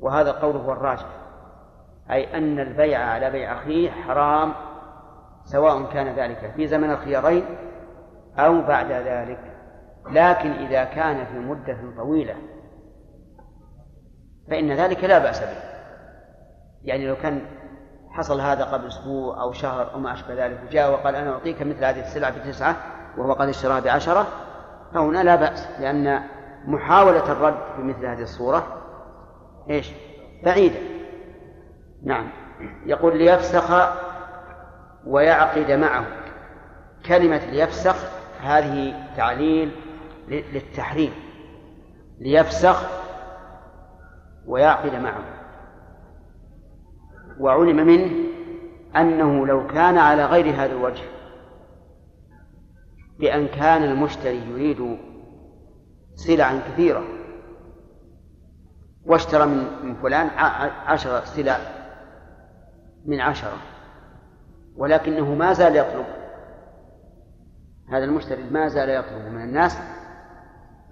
وهذا القول هو الراجح. أي أن البيع على بيع أخيه حرام سواء كان ذلك في زمن الخيارين أو بعد ذلك. لكن إذا كان في مدة طويلة فإن ذلك لا بأس به. يعني لو كان حصل هذا قبل أسبوع أو شهر أو ما أشبه ذلك وجاء وقال أنا أعطيك مثل هذه السلعة بتسعة وهو قد اشتراها بعشرة فهنا لا بأس لأن محاولة الرد في مثل هذه الصورة إيش؟ بعيدة. نعم. يقول ليفسخ ويعقد معه. كلمة ليفسخ هذه تعليل للتحريم. ليفسخ ويعقد معه. وعلم منه أنه لو كان على غير هذا الوجه بأن كان المشتري يريد سلعا كثيرة واشترى من فلان عشر سلع من عشرة ولكنه ما زال يطلب هذا المشتري ما زال يطلب من الناس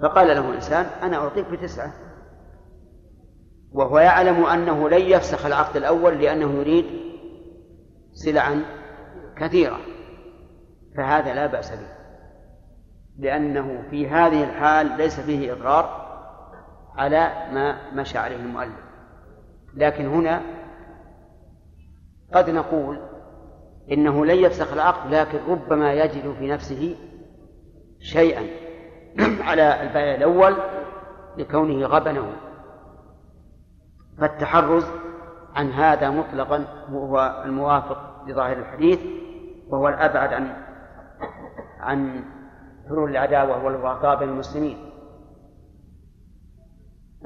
فقال له إنسان أنا أعطيك بتسعة. وهو يعلم أنه لن يفسخ العقد الأول لأنه يريد سلعا كثيرة. فهذا لا بأس به. لأنه في هذه الحال ليس فيه إضرار على ما مشى عليه المؤلف. لكن هنا قد نقول إنه لن يفسخ العقد لكن ربما يجد في نفسه شيئا على البيع الأول لكونه غبنه. فالتحرز عن هذا مطلقا هو الموافق لظاهر الحديث وهو الأبعد عن عن حلول العداوة والبغضاء بين المسلمين.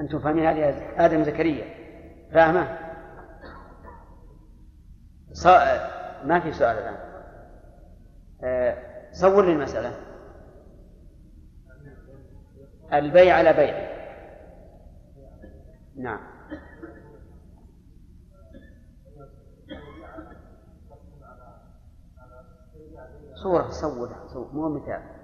أنتم فاهمين هذه آدم زكريا؟ فاهمة؟ ما في سؤال الآن. آه، صور لي المسألة. البيع على بيع. نعم. صورة صورها صور مو مثال.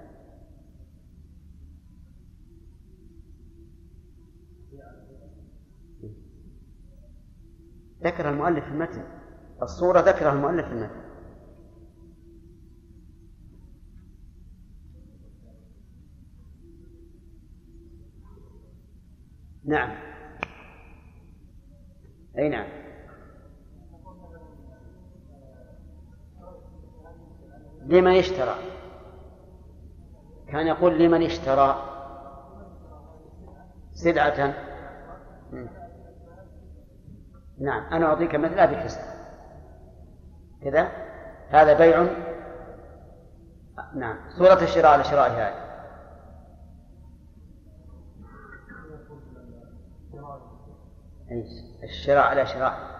ذكر المؤلف المتن. الصورة ذكرها المؤلف المتن. نعم. أي نعم. لمن اشترى. كان يقول لمن اشترى. سلعة. نعم أنا أعطيك مثلها بتسعة كذا؟ هذا بيع. نعم صورة الشراء على شراء هذه الشراء على شراء.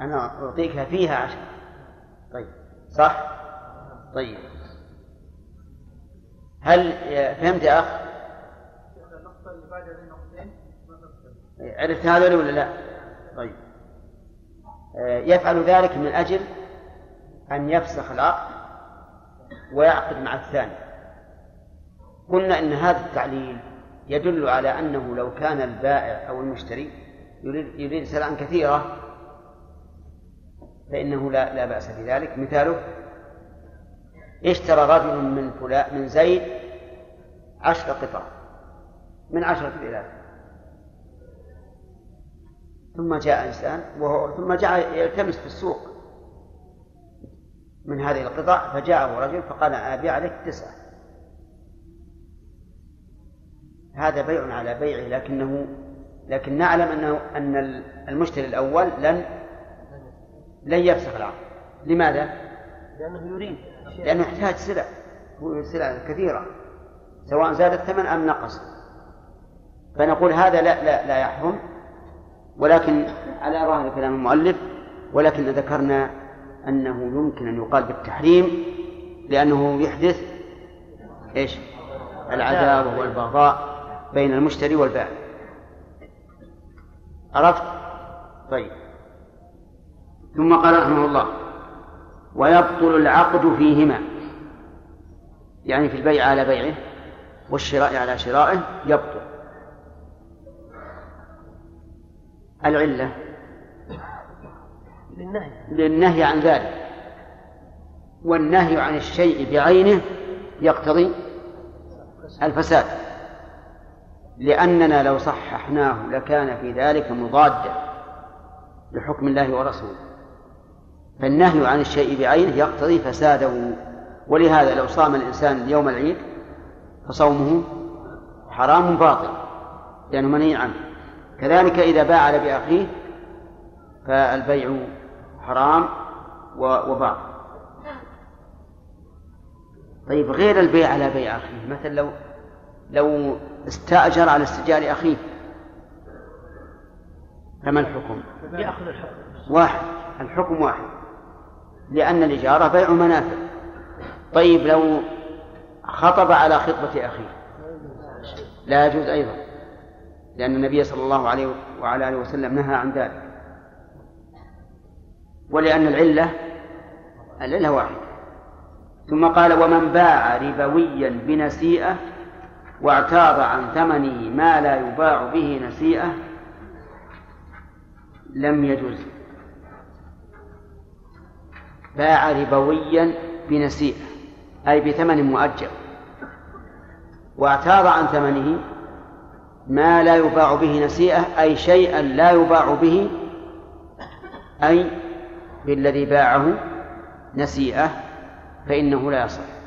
أنا أعطيك فيها عشر طيب. صح؟ طيب. هل فهمت يا أخ؟ عرفت هذا ولا لا؟ طيب. آه، يفعل ذلك من أجل أن يفسخ العقد ويعقد مع الثاني. قلنا إن هذا التعليل يدل على أنه لو كان البائع أو المشتري يريد, يريد سلعا كثيرة فإنه لا لا بأس بذلك. مثاله اشترى رجل من فلان من زيد عشر قطع من عشرة آلاف ثم جاء إنسان وهو ثم جاء يلتمس في السوق من هذه القطع فجاءه رجل فقال أبيع عليك تسعة. هذا بيع على بيعه لكنه لكن نعلم أنه أن المشتري الأول لن لن يفسخ العقد. لماذا؟ لأنه يريد. لأنه يحتاج سلع. سلع كثيرة. سواء زاد الثمن أم نقص. فنقول هذا لا لا لا يحرم. ولكن على ظاهر كلام المؤلف ولكن ذكرنا أنه يمكن أن يقال بالتحريم لأنه يحدث إيش؟ العداوة والبغضاء. بين المشتري والبائع. عرفت؟ طيب. ثم قال رحمه الله ويبطل العقد فيهما. يعني في البيع على بيعه والشراء على شرائه يبطل. العلة للنهي. للنهي عن ذلك. والنهي عن الشيء بعينه يقتضي الفساد. لأننا لو صححناه لكان في ذلك مضادا لحكم الله ورسوله. فالنهي عن الشيء بعينه يقتضي فساده ولهذا لو صام الإنسان يوم العيد فصومه حرام باطل لأنه منهي عنه. كذلك إذا باع بأخيه فالبيع حرام وباطل. طيب غير البيع على بيع أخيه مثلا لو لو استأجر على استجار أخيه. فما الحكم؟ يأخذ الحكم. واحد. الحكم واحد. لأن الإجارة بيع منافع. طيب لو خطب على خطبة أخيه. لا يجوز أيضا. لأن النبي صلى الله عليه وعلى آله وسلم نهى عن ذلك. ولأن العلة العلة واحدة. ثم قال ومن باع ربويا بنسيئة واعتاض عن ثمنه ما لا يباع به نسيئة لم يجوز. باع ربويا بنسيئة أي بثمن مؤجل. واعتاض عن ثمنه ما لا يباع به نسيئة أي شيئا لا يباع به أي بالذي باعه نسيئة فإنه لا يصح.